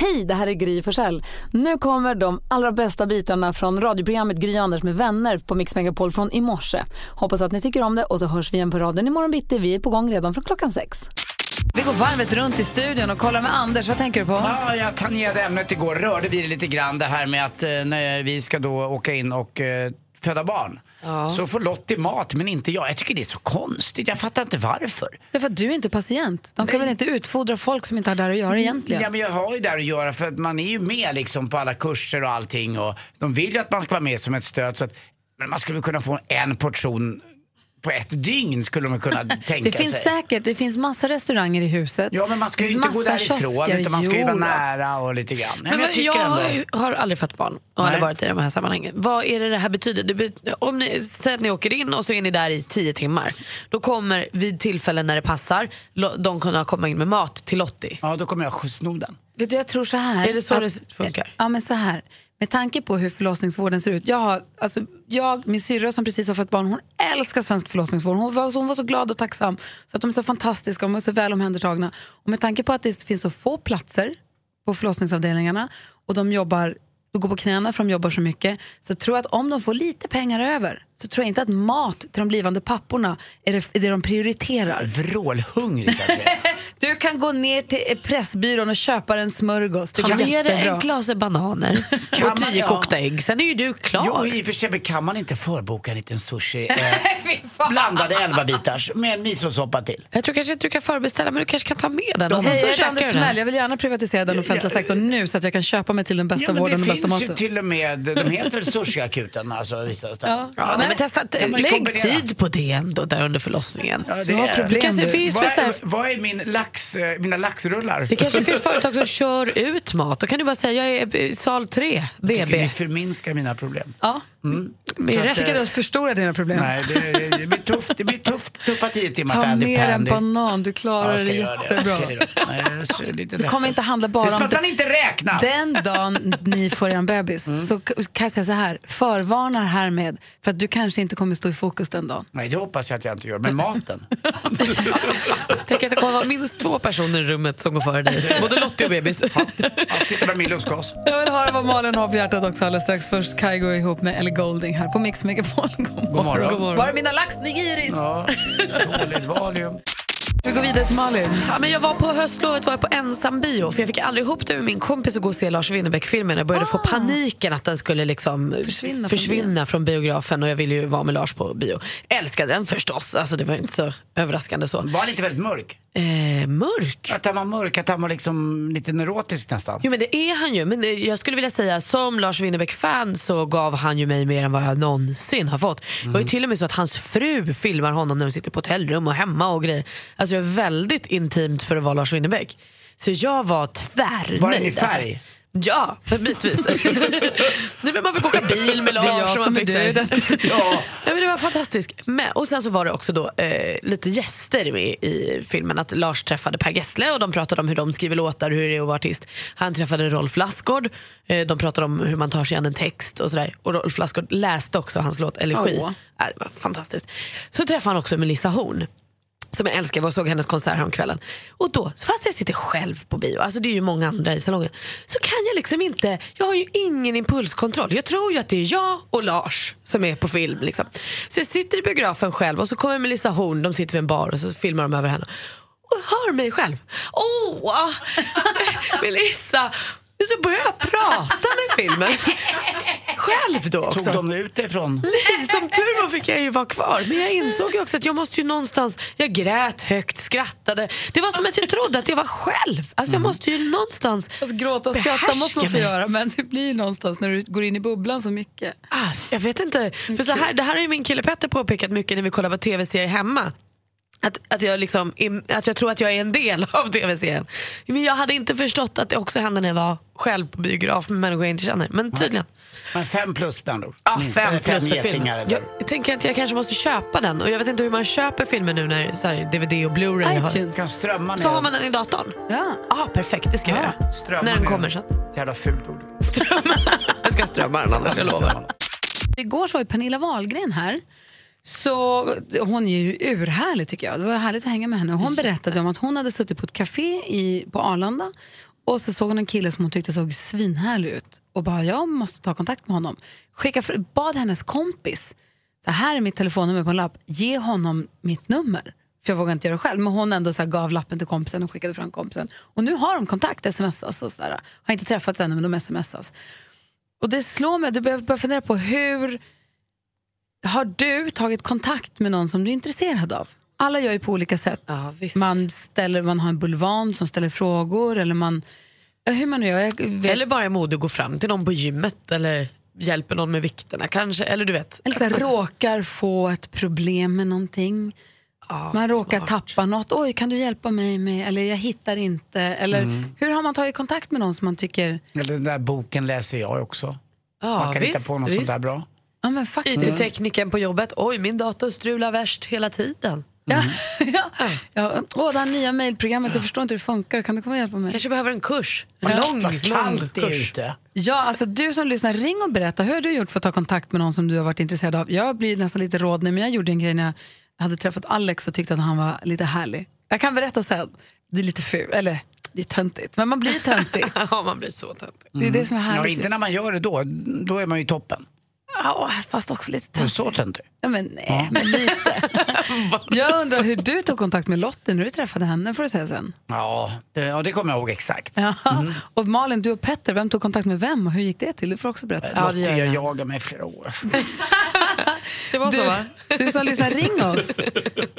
Hej, det här är Gry Forssell. Nu kommer de allra bästa bitarna från radioprogrammet Gry Anders med vänner på Mix Megapol från i morse. Hoppas att ni tycker om det och så hörs vi igen på raden imorgon bitti. Vi är på gång redan från klockan sex. Vi går varvet runt i studion och kollar med Anders. Vad tänker du på? Ja, jag tangerade ämnet igår, rörde vid det lite grann det här med att eh, när vi ska då åka in och eh, föda barn så får Lottie mat men inte jag. Jag tycker det är så konstigt, jag fattar inte varför. Det är för att du är inte patient. De kan väl inte utfodra folk som inte har där att göra egentligen? Ja, men jag har ju där att göra för att man är ju med liksom på alla kurser och allting och de vill ju att man ska vara med som ett stöd så att men man skulle kunna få en portion på ett dygn skulle man kunna tänka Det finns sig. säkert, det finns massa restauranger i huset. Ja men man ska ju inte gå därifrån kiosker. utan man ska ju vara nära och lite grann. Nej, Men jag jag ändå... har aldrig fått barn och aldrig Nej. varit i de här sammanhangen. Vad är det det här betyder? Det bet- om ni säger att ni åker in och så är ni där i tio timmar. Då kommer vid tillfällen när det passar de kunna komma in med mat till Lottie. Ja då kommer jag sno den. Vet du, jag tror så här. Är det så det funkar? Ja, men så här. Med tanke på hur förlossningsvården ser ut. Jag har, alltså, jag, min syrra som precis har fått barn, hon älskar svensk förlossningsvård. Hon var, hon var så glad och tacksam. Så att de är så fantastiska, de är så väl omhändertagna. Och med tanke på att det finns så få platser på förlossningsavdelningarna och de jobbar de går på knäna för de jobbar så mycket. Så tror jag att om de får lite pengar över så tror jag inte att mat till de blivande papporna är det, är det de prioriterar. Vrålhungrig kanske. Du kan gå ner till Pressbyrån och köpa en smörgås. Det Ta går med dig jättebra. en klase bananer Kan och man- tio ja. kokta ägg. Sen är ju du klar. Jo, i och för sig men kan man inte förboka en liten sushi. Eh, blandade elva bitars med en misosoppa till. Jag tror kanske inte du kan förbeställa men du kanske kan ta med den. Och Hej, sen så jag heter käkar Anders du den. Timell. Jag vill gärna privatisera den offentliga sektorn nu så att jag kan köpa mig till den bästa Ja, men vården och det bästa finns ju maten. till och med, de heter väl sushiakuten alltså vissa ställen. Ja, nej, men testa, att- Ja, men lägg kombinera. tid på det ändå där under förlossningen. Ja, det Du har är- problem, du. finns Vad väl så här är, vad är min lax, eh, mina laxrullar? Det kanske finns företag som kör ut mat. Då kan du bara säga jag är i sal 3, Jag tycker BB. ni förminskar mina problem. Ja. Att, rätt. Jag tycker du förstorar dina problem. Nej, det, det blir tufft. Det blir tufft, tuffa tio timmar Ta för Andy ner en banan, du Ja, klarar ska det det. jättebra. Är det Det kommer inte handla Det bara om... man inte räknas. Den dagen ni får en bebis Mm. så kan jag säga så här, förvarnar härmed för att du kanske inte kommer stå i fokus den dagen. Nej, det hoppas jag att jag inte gör. Men maten. Tänk att det kommer vara minst två personer i rummet som går före dig. Både Lottie och bebis. Jag sitter med min lustgas. Jag vill höra vad Malin har på hjärtat också alldeles strax. Först Kygo ihop med Ellie Golding här på Mix Megapol. God morgon. morgon. God morgon. Var är mina lax-nigiris? Ja, dåligt valium. Vi går vidare till Malin. Ja, men jag var på höstlovet var jag på ensam bio för jag fick aldrig ihop det med min kompis att gå och se Lars Winnerbäck-filmen. Jag började få paniken att den skulle liksom Försvinna försvinna, från från, biografen och jag ville ju vara med Lars på bio. Älskade den förstås, alltså, det var inte så överraskande så. Var han inte väldigt mörk? Eh, mörk? Att han var mörk, att han var liksom lite neurotisk nästan. Jo men det är han ju. Men det- jag skulle vilja säga som Lars Winnerbäck-fan så gav han ju mig mer än vad jag någonsin har fått. Det var ju till och med så att hans fru filmar honom när de sitter på hotellrum och hemma och grejer. Alltså det är väldigt intimt för att vara Lars Winnerbäck. Så jag var tvärnöjd. Var den i alltså. färg? Ja, bitvis. Nej, men man fick åka bil med Lars. Det är jag och man som är fick. Ja. Men det var fantastiskt. Men, och sen så var det också då, eh, lite gäster med i filmen. Att Lars träffade Per Gessle och de pratade om hur de skriver låtar, hur det är att vara artist. Han träffade Rolf Lassgård. Eh, de pratade om hur man tar sig an en text och sådär. Och Rolf Lassgård läste också hans låt Elegi. Åh. Ja, det var fantastiskt. Så träffade han också Melissa Horn som jag älskar. Jag var och såg hennes konsert häromkvällen. Och då, fast jag sitter själv på bio, alltså det är ju många andra i salongen, så kan jag liksom inte, jag har ju ingen impulskontroll. Jag tror ju att det är jag och Lars som är på film. Liksom. Så jag sitter i biografen själv och så kommer Melissa Horn, de sitter vid en bar och så filmar de över henne. Och hör mig själv. Åh, oh, Melissa! Så börjar jag prata med filmen. Själv då också. Tog de ut det ifrån? Nej, som tur var fick jag ju vara kvar. Men jag insåg ju också att jag måste ju någonstans, jag grät högt, skrattade. Det var som att jag trodde att jag var själv. Alltså jag måste ju någonstans Alltså, gråta och skratta måste man få mig. göra men det blir ju någonstans när du går in i bubblan så mycket. Ah, jag vet inte. För så här, det här har ju min kille Petter påpekat mycket när vi kollar på tv-serier hemma. Att, att, jag liksom, att jag tror att jag är en del av tv-serien. Men jag hade inte förstått att det också hände när jag var själv på biograf med människor jag inte känner. Men tydligen. Men fem plus med andra ord. Ja, Minst. fem Eller plus för getingar filmen. Jag, jag tänker att jag kanske måste köpa den. Och jag vet inte hur man köper filmer nu när så här, DVD och Blu-ray har. kan strömma ner. Så har man den i datorn? Ja. ah, perfekt. Det ska jag göra. Strömma När den ner. kommer sen. Jävla fult ord. Strömma. jag ska strömma den annars, jag lovar. Igår så var ju Pernilla Wahlgren här. Så hon är ju urhärlig tycker jag. Det var härligt att hänga med henne. Hon berättade om att hon hade suttit på ett café i, på Arlanda och så såg hon en kille som hon tyckte såg svinhärlig ut och bara jag måste ta kontakt med honom. Skicka, för- bad hennes kompis, så här är mitt telefonnummer på en lapp, ge honom mitt nummer. För jag vågar inte göra det själv. Men hon ändå så gav lappen till kompisen och skickade fram kompisen. Och nu har de kontakt, smsas och sådär. Har inte träffats ännu men de smsas. Och det slår mig, du börjar fundera på hur har du tagit kontakt med någon som du är intresserad av? Alla gör ju på olika sätt. Ja, visst. Man, ställer, man har en bulvan som ställer frågor eller man... Hur man nu gör. Eller bara är modig att gå fram till någon på gymmet eller hjälper någon med vikterna kanske. Eller du vet. eller så här, Alltså, råkar få ett problem med någonting. ja, Man råkar smart. tappa något. Oj, kan du hjälpa mig med? Eller jag hittar inte. Eller Mm. hur har man tagit kontakt med någon som man tycker... Eller den där boken läser jag också. Ja, man kan hitta visst, på något visst. sånt där bra. Ja, men faktiskt. IT-tekniken på jobbet. Oj, min dator strular värst hela tiden. Ja, ja. Ja. Åh, det här nya mejlprogrammet, jag förstår inte hur det funkar. Kan du komma och hjälpa mig? Kanske behöver en kurs. En Ja. lång, lång kurs. ute. Ja, alltså du som lyssnar, ring och berätta. Hur har du gjort för att ta kontakt med någon som du har varit intresserad av? Jag blir nästan lite råd nu, men jag gjorde en grej när jag hade träffat Alex och tyckte att han var lite härlig. Jag kan berätta sen. Det är lite ful, eller det är töntigt, men man blir töntig. Ja, man blir så töntig. Det är det som är Ja, härligt. inte när man gör det då. Då är man ju toppen. Ja, fast också lite du töntigt. så töntig? Ja, men nej, men lite. jag undrar hur du tog kontakt med Lottie när du träffade henne, får du säga sen. Ja, det, ja, det kommer jag ihåg exakt. Ja. Och Malin, du och Petter, vem tog kontakt med vem och hur gick det till? Det får du också berätta. Ja, det Lottie, gör jag jag. jagar mig i flera år. Det var så va? Du, du som lyssnar, ring oss.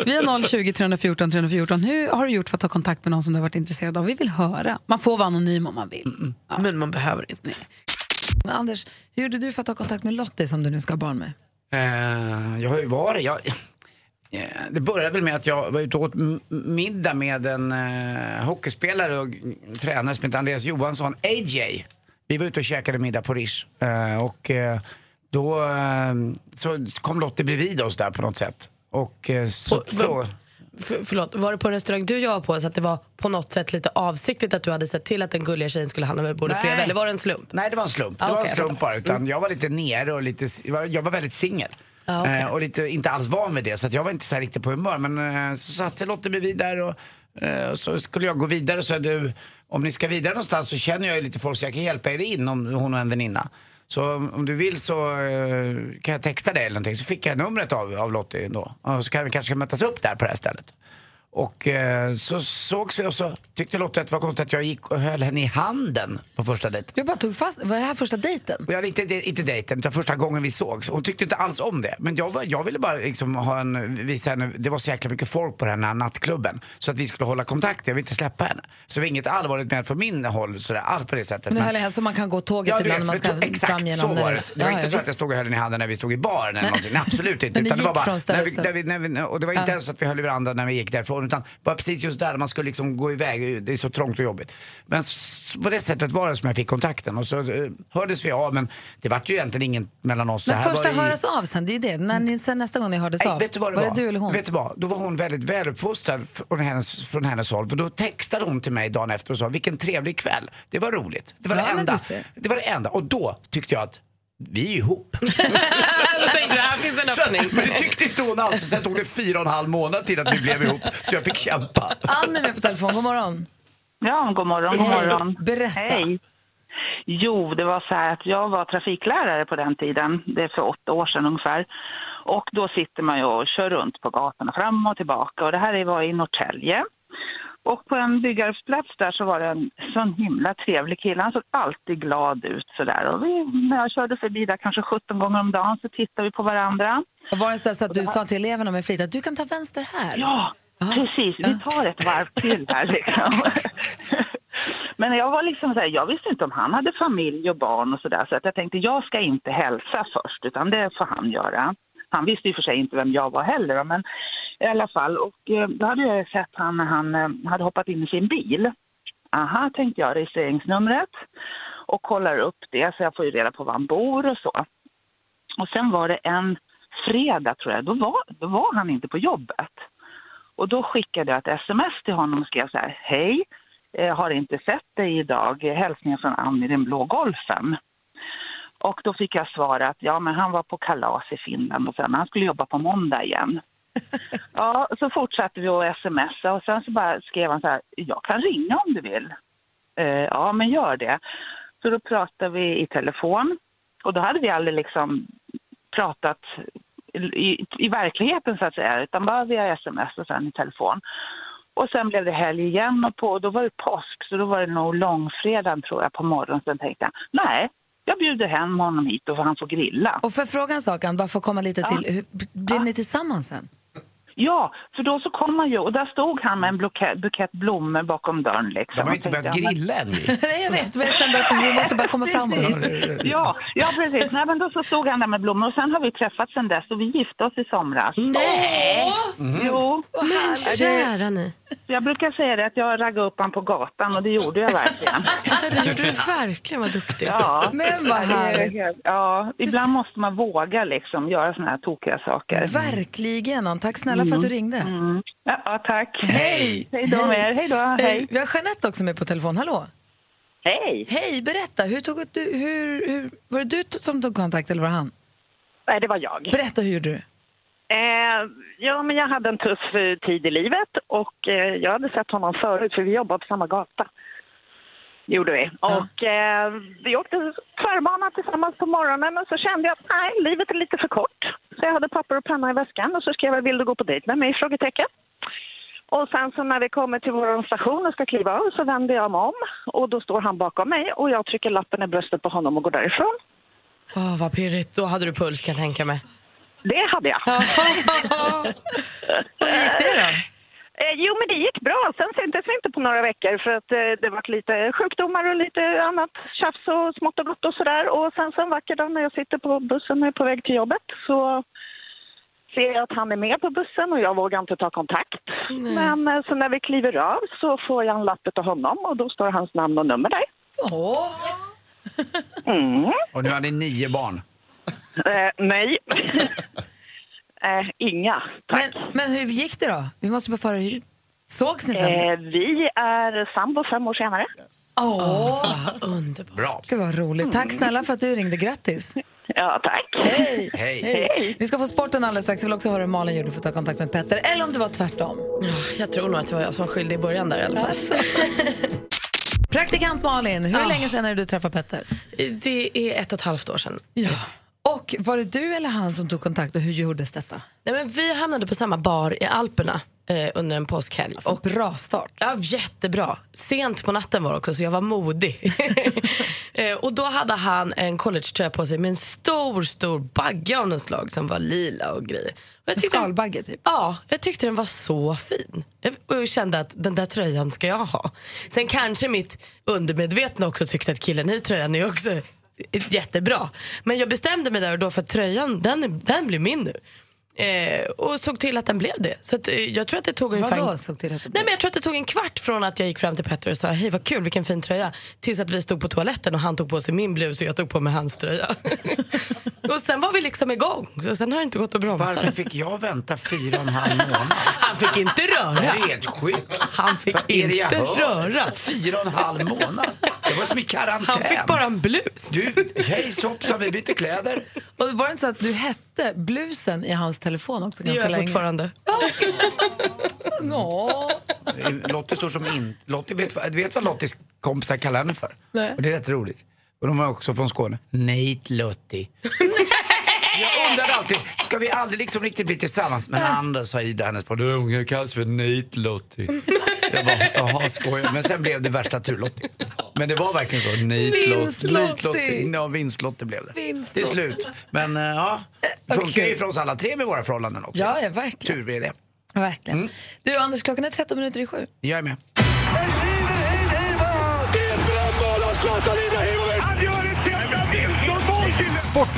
Vi har 020 314 314. Hur har du gjort för att ta kontakt med någon som du har varit intresserad av? Vi vill höra. Man får vara anonym om man vill. Men man behöver inte. Anders, hur gjorde du för att ta kontakt med Lottie som du nu ska ha barn med? Eh, jag har ju varit... Jag, eh, det började väl med att jag var ute och åt middag med en eh, hockeyspelare och tränare som heter Andreas Johansson, AJ. Vi var ute och käkade middag på Rish. Eh, och eh, då eh, så kom Lottie bredvid oss där på något sätt. Och eh, så, På- frå- För, förlåt, var det på en restaurang du jobbade på så att det var på något sätt lite avsiktligt att du hade sett till att den gulliga tjejen skulle hamna vid bordet Nej. bredvid? Eller var det en slump? Nej, det var en slump. Ah, det var okej, en slump bara. Utan jag var lite nere och lite, jag var, var väldigt singel. Ah, okej. eh, och lite, inte alls van med det. Så att jag var inte så riktigt på humör. Men eh, så satt sig Lotte bredvid där och eh, så skulle jag gå vidare. Så du, om ni ska vidare någonstans så känner jag ju lite folk så jag kan hjälpa er in om hon och en väninna. Så om du vill så eh, kan jag texta dig eller någonting. Så fick jag numret av, av Lottie då. Och så kan vi kanske mötas upp där på det här stället. Och eh, så sågs vi och så tyckte Lotte att det var konstigt att jag gick och höll henne i handen på första dejten. Du bara tog fast, var det här första dejten? Jag hade inte, inte dejten, utan första gången vi sågs. Hon tyckte inte alls om det. Men jag, var, jag ville bara liksom ha en, visa henne, det var så jäkla mycket folk på den här nattklubben. Så att vi skulle hålla kontakt, jag ville inte släppa henne. Så det var inget allvarligt med från min håll, sådär, allt på det sättet. Men du höll henne så man kan gå tåget Ja, ibland när man ska exakt fram genom... så när var det- det. Var Ja, inte ja, så att visst. jag stod och höll henne i handen när vi stod i baren eller någonting. Nej, Absolut inte. Utan det var bara, när vi, när vi, när vi, och det var inte ens att vi höll i varandra när vi gick därifrån. Utan bara precis just där, man skulle liksom gå iväg. Det är så trångt och jobbigt. Men på det sättet var det som jag fick kontakten. Och så eh, hördes vi av, men det var ju egentligen ingen mellan oss. Men första i- höras av sen, det är ju det. När ni, sen nästa gång ni hördes Nej, av, vet du vad det var var? det du eller hon? Vet du vad? Då var hon väldigt väluppfostrad från hennes, från hennes håll. För då textade hon till mig dagen efter och sa vilken trevlig kväll. Det var roligt. Det var Ja, det enda. Det var det enda. Och då tyckte jag att vi är ihop. Då tänkte du, här finns en öppning. alls. Sen tog det fyra och en halv månad till att vi blev ihop. Så jag fick kämpa. Ann är med på telefon, god morgon. Ja, god morgon, god Hej. morgon. Berätta. Hej. Jo, det var så här att jag var trafiklärare på den tiden, det är för åtta år sedan ungefär. Och då sitter man ju och kör runt på gatorna fram och tillbaka och det här var i Norrtälje. Och på en byggarbetsplats där så var det en sån himla trevlig kille. Han såg alltid glad ut sådär. Och vi, när jag körde förbi där kanske 17 gånger om dagen så tittade vi på varandra. Och var det så att du sa till eleverna med flit att du kan ta vänster här? Ja, Ja. precis. Vi tar ett varv till här liksom. Men jag var liksom så här, jag visste inte om han hade familj och barn och sådär. Så att jag tänkte, jag ska inte hälsa först, utan det får han göra. Han visste ju för sig inte vem jag var heller, då, men i alla fall. Och eh, då hade jag sett han när han eh, hade hoppat in i sin bil. Aha, tänkte jag, registreringsnumret. Och kollar upp det, så jag får ju reda på var han bor och så. Och sen var det en fredag, tror jag, då var, då var han inte på jobbet. Och då skickade jag ett sms till honom och skrev så här, hej, eh, har inte sett dig idag, hälsningar från Ann i den blå golfen. Och då fick jag svar att ja, men han var på kalas i Finland och sen han skulle jobba på måndag igen. Ja, så fortsatte vi att smsa och sen så bara skrev han så här, jag kan ringa om du vill. Eh, ja, men gör det. Så då pratade vi i telefon och då hade vi aldrig liksom pratat i, i verkligheten så att säga, utan bara via sms och sen i telefon. Och sen blev det helg igen och på, då var det påsk, så då var det nog långfredagen tror jag på morgonen. Sen tänkte jag, nej, jag bjuder hem honom hit och han får grilla. Och för fråga en sak, bara för att komma lite Ja. till. Hur, blev ni tillsammans sen? Ja, för då så kom han ju och där stod han med en bukett, bukett blommor bakom dörren. Liksom. De har ju inte börjat ja, grilla än. vi. Nej, jag vet, men jag kände att vi måste bara komma framåt. Ja, ja, precis. Nej, men då så stod han där med blommor och sen har vi träffats sen dess och vi gifte oss i somras. Nej! Jo, Men kära ni. Jag brukar säga det att jag raggade upp han på gatan och det gjorde jag verkligen. Det gjorde du verkligen, vad duktigt. Ja, Men vad härligt. Ja, ibland måste man våga liksom göra såna här tokiga saker. Verkligen, Ann. Tack snälla för att du ringde. Mm. Ja, ja, tack. Hej! Hej då med er. Hej då. Hej. Vi har Jeanette också med på telefon. Hallå! Hej! Hej, berätta. Hur tog du, hur, hur, var det du som tog kontakt eller var det han? Nej, det var jag. Berätta, hur gjorde du? Eh, ja, men jag hade en tuff eh, tid i livet och eh, jag hade sett honom förut för vi jobbade på samma gata. gjorde vi. Och eh, vi åkte tvärbana tillsammans på morgonen och så kände jag att nej, livet är lite för kort. Så jag hade papper och penna i väskan och så skrev jag vill du gå på dejt med mig? Frågetecken. Och sen så när vi kommer till vår station och ska kliva av så vänder jag mig om och då står han bakom mig och jag trycker lappen i bröstet på honom och går därifrån. Åh, vad pirrigt. Då hade du puls kan jag tänka mig. Det hade jag. Hur gick det då? Eh, jo, men det gick bra. Sen syntes vi inte på några veckor för att eh, det var lite sjukdomar och lite annat tjafs och smått och gott och sådär. Och sen så en vacker dag när jag sitter på bussen och är på väg till jobbet så ser jag att han är med på bussen och jag vågar inte ta kontakt. Men eh, så när vi kliver av så får jag en lapp av honom och då står hans namn och nummer där. Åh. Mm. Och nu har ni nio barn. Eh, nej. eh, inga, tack. Men, men hur gick det då? Vi måste bara föra hur... Sågs ni sen? Eh, vi är sambo fem år senare. Åh, Underbart. Bra. Gud vad roligt. Tack snälla för att du ringde. Grattis. Ja, tack. Hej. Hej. Hej. Vi ska få sporten alldeles strax. Vi vill också höra hur Malin gjorde för att ta kontakt med Petter. Eller om det var tvärtom. Ja, jag tror nog att det var jag som var skyldig i början där i alla fall. Praktikant Malin, hur Ah. länge sedan är det du träffade Petter? Det är ett och ett halvt år sedan. Ja. Och var det du eller han som tog kontakt och hur gjordes detta? Nej, men vi hamnade på samma bar i Alperna eh, under en påskhelg. Alltså, och, bra start. ja, jättebra. Sent på natten var det också så jag var modig. eh, och då hade han en collegetröja på sig med en stor, stor bagge av något slag som var lila och grejer. Och jag En skalbagge typ. Ja, jag tyckte den var så fin. Jag, och jag kände att den där tröjan ska jag ha. Sen kanske mitt undermedvetna också tyckte att killen i tröjan är också jättebra. Men jag bestämde mig där och då för att tröjan, den, den blir min nu. Eh, och såg till att den blev det. Så att, eh, jag tror att det tog ungefär... Vadå såg till att det Nej, blev? men jag tror att det tog en kvart från att jag gick fram till Petter och sa hej vad kul, vilken fin tröja. Tills att vi stod på toaletten och han tog på sig min blus och jag tog på mig hans tröja. och sen var vi liksom igång. Så sen har det inte gått att bromsa Varför fick jag vänta fyra och en halv månad? Han fick inte Det röra. är helt sjukt. Han fick Vad är det jag inte hör? röra. Fyra och en halv månad. Det var som i karantän. Han fick bara en blus. Du, hej hoppsan, vi byter kläder. Och var det inte så att du hette blusen i hans telefon också Det ganska gör jag länge? fortfarande. Nå. Lottie står som in... Lottie, vet, vad- vet vad Lotties kompisar kallar henne för? Nej. Och det är rätt roligt. Och de är också från Skåne. Nej, Lottie. Jag undrar alltid, ska vi aldrig liksom riktigt bli tillsammans? Men Anders sa Ida, hennes bror, hon kallas för Nate Lottie. Jag bara, jaha skojar. Men sen blev det värsta tur-Lottie. Men det var verkligen så. Lottie. Ja, vinst-Lottie blev det. Vinst-Lottie. Till slut. Men eh, ja, det funkar Okej. ju för oss alla tre med våra förhållanden också. Ja, ja, verkligen. Tur är det. verkligen. Du Anders, klockan är 13 minuter i sju. Jag är med.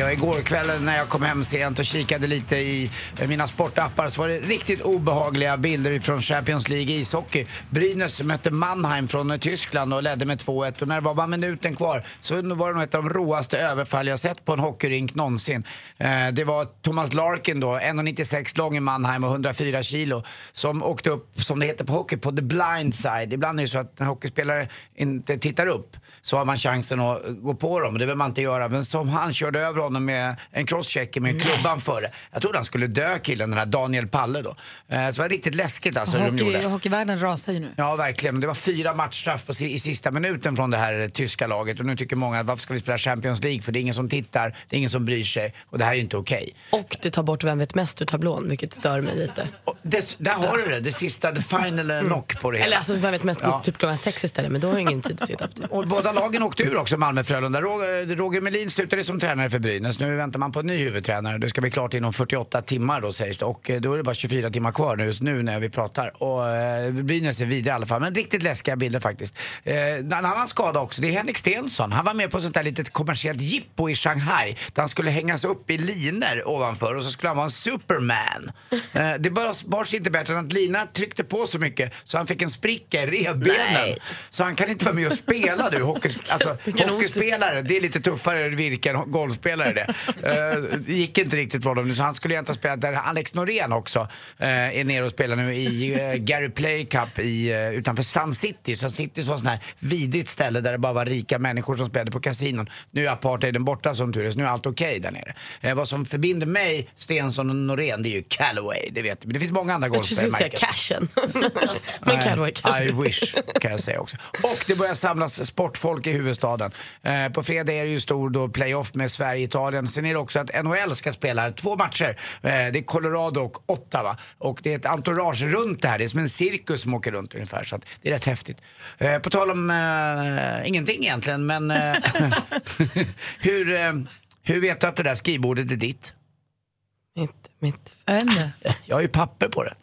Jag igår kväll när jag kom hem sent och kikade lite i mina sportappar så var det riktigt obehagliga bilder från Champions League ishockey. Brynäs mötte Mannheim från Tyskland och ledde med 2-1 och när det var bara minuten kvar så var det nog ett av de råaste överfall jag sett på en hockeyrink någonsin. Eh, det var Thomas Larkin då, 1,96 lång i Mannheim och 104 kilo som åkte upp, som det heter på hockey, på the blind side. Ibland är det så att när hockeyspelare inte tittar upp så har man chansen att gå på dem. Det behöver man inte göra. Men som han körde över honom med en crosschecker med klubban före. Jag trodde han skulle dö killen, den här Daniel Palle då. Eh, Så det var riktigt läskigt alltså hur de gjorde. hockeyvärlden rasar ju nu. Ja, verkligen. Det var fyra matchstraff på, i sista minuten från det här eh, tyska laget. Och nu tycker många, varför ska vi spela Champions League? För det är ingen som tittar, det är ingen som bryr sig. Och det här är ju inte okej. Och det tar bort Vem vet mest ur tablån, vilket stör mig lite. Och Des, där har du det, det sista, the final eh, knock på det hela. Eller alltså Vem vet mest Ja. typ klockan sex istället, men då har jag ingen tid att titta på det. Och båda lagen åkte ur också, Malmö-Frölunda. Roger, Roger Melin slutade som tränare för Brynäs. Nu väntar man på en ny huvudtränare. Det ska bli klart inom 48 timmar då sägs det. Och eh, då är det bara 24 timmar kvar nu, just nu när vi pratar. Och eh, Brynäs är vidare i alla fall. Men riktigt läskiga bilder faktiskt. Eh, en annan skada också, det är Henrik Stensson. Han var med på ett sånt där litet kommersiellt jippo i Shanghai. Där han skulle hängas upp i liner ovanför och så skulle han vara en superman. Eh, det bara bars inte bättre än att lina tryckte på så mycket så han fick en spricka i revbenen. Nej. Så han kan inte vara med och spela nu. Hockey, alltså, hockeyspelare, det är lite tuffare virke än golfspelare det. Eh, det gick inte riktigt för dem nu så han skulle egentligen spela där Alex Norén också eh, är nere och spelar nu i eh, Gary Play Cup i, utanför Sun City. Sun City var ett sånt här vidrigt ställe där det bara var rika människor som spelade på kasinon. Nu är apartheiden borta som tur är, så nu är allt okej där nere. Vad som förbinder mig, Stensson och Norén, det är ju Callaway, det vet. Men det finns många andra Jag golfspelare. du skulle säga cashen. men Callaway kanske. I wish, kan jag säga också. Och det börjar samlas sportfolk i huvudstaden. På fredag är det ju stor då playoff med Sverige-Italien. Sen är det också att NHL ska spela två matcher. Eh, det är Colorado och Ottawa. Och det är ett entourage runt det här. Det är som en cirkus som åker runt ungefär. Så att det är rätt häftigt. Eh, på tal om eh, ingenting egentligen, men eh, hur, eh, hur vet du att det där skrivbordet är ditt? Mitt, mitt. Jag vet inte. Jag har ju papper på det.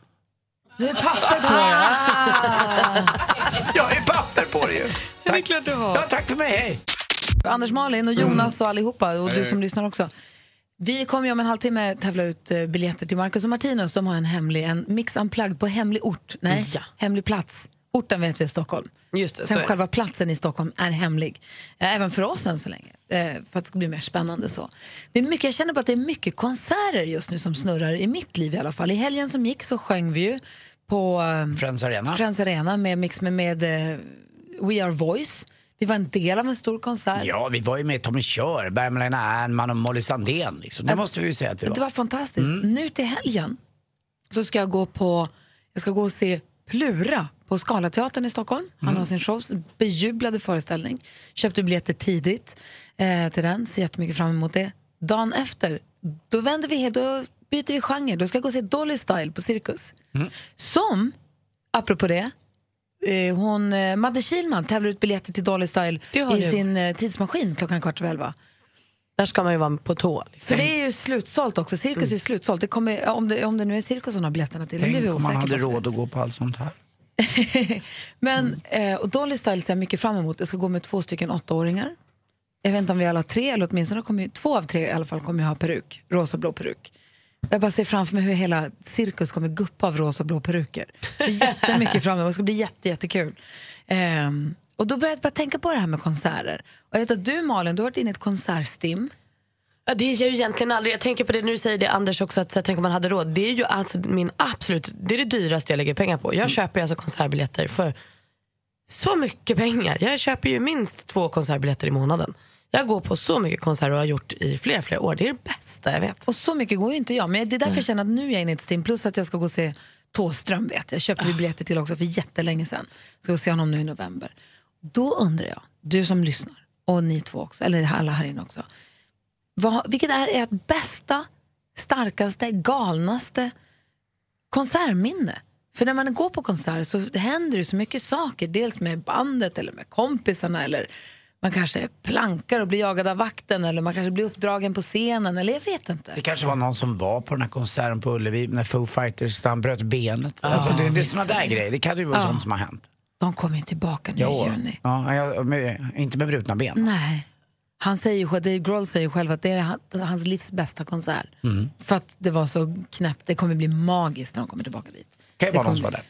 Du har papper på. Ah. Jag har ju papper på det ju. Tack. Det är klart du har. Ja, tack för mig, hej! Anders Malin och Jonas och allihopa och du som lyssnar också. Vi kommer om en halvtimme tävla ut eh, biljetter till Marcus och Martinus. De har en hemlig, en mix unplugged på hemlig ort. Nej, Ja. hemlig plats. Orten vet vi är Stockholm. Just det, Sen själva platsen i Stockholm är hemlig. Eh, Även för oss än så länge. eh, För att det ska bli mer spännande så. Det är mycket, jag känner bara att det är mycket konserter just nu som snurrar i mitt liv i alla fall. I helgen som gick så sjöng vi ju på Friends Arena. Friends Arena med mix med, med We Are Voice. Vi var en del av en stor konsert. Ja, vi var ju med Tommy Körberg, Malena Ernman och Molly Sandén. Liksom. Det Att- måste vi ju säga att vi var. Det var fantastiskt. Mm. Nu till helgen så ska jag gå på jag ska gå och se Plura på Scalateatern i Stockholm. Han Mm. har sin show, bejublade föreställning. Köpte biljetter tidigt eh, till den, ser jättemycket fram emot det. Dagen efter, då vänder vi, då byter vi genre. Då ska jag gå och se Dolly Style på Cirkus. Mm. Som, apropå det, hon, eh, Madde Kihlman tävlar ut biljetter till Dolly Style Det i sin eh, tidsmaskin klockan kvart över elva. Där ska man ju vara på tå. liksom. För det är ju slutsålt också. Cirkus är slutsålt. Det kommer, om, det, om det nu är cirkus hon har biljetterna till. det Tänk om man hade råd att gå på allt sånt här. Men, eh, och Dolly Style ser jag mycket fram emot. Jag ska gå med två stycken åttaåringar. Jag vet inte om vi alla tre, eller åtminstone kommer, ju- två av tre i alla fall kommer ju ha peruk. Rosa och blå peruk. Jag bara ser framför mig hur hela cirkus kommer guppa av rosa och blå peruker. Så jättemycket fram emot. Det ska bli jätte, jättekul. Ehm, och då började jag bara tänka på det här med konserter. Och jag vet att du Malin, du har varit inne i ett konsertstim. Ja, det är ju egentligen aldrig, jag tänker på det nu du säger det Anders också, att så, tänk om man hade råd. Det är ju alltså min absolut, det är det dyraste jag lägger pengar på. Jag köper ju alltså konsertbiljetter för så mycket pengar. Jag köper ju minst två konsertbiljetter i månaden. Jag går på så mycket konserter och har gjort i flera, flera år. Det är det bästa jag vet. Och så mycket går ju inte jag. Men det är därför jag känner att nu är jag inne i ett stim. Plus att jag ska gå och se Thåström vet jag. köpte vi biljetter till också för jättelänge sedan. Ska gå se honom nu i november. Då undrar jag, du som lyssnar och ni två också, eller alla här inne också. Vad, vilket är ert bästa, starkaste, galnaste konsertminne? För när man går på konsert så händer det så mycket saker. Dels med bandet eller med kompisarna eller man kanske plankar och blir jagad av vakten eller man kanske blir uppdragen på scenen eller jag vet inte. Det kanske var någon som var på den här konserten på Ullevi när Foo Fighters, han bröt benet. alltså, det, det är såna där grejer. Det kan ju vara Ja. sånt som har hänt. De kommer ju tillbaka nu i Jo. juni. Ja, jag, med, inte med brutna ben. Nej. Han säger ju, Dave Grohl säger ju själv att det är han- hans livs bästa konsert. För att det var så knäppt. Det kommer bli magiskt när de kommer tillbaka dit. Kan ju vara någon som var där.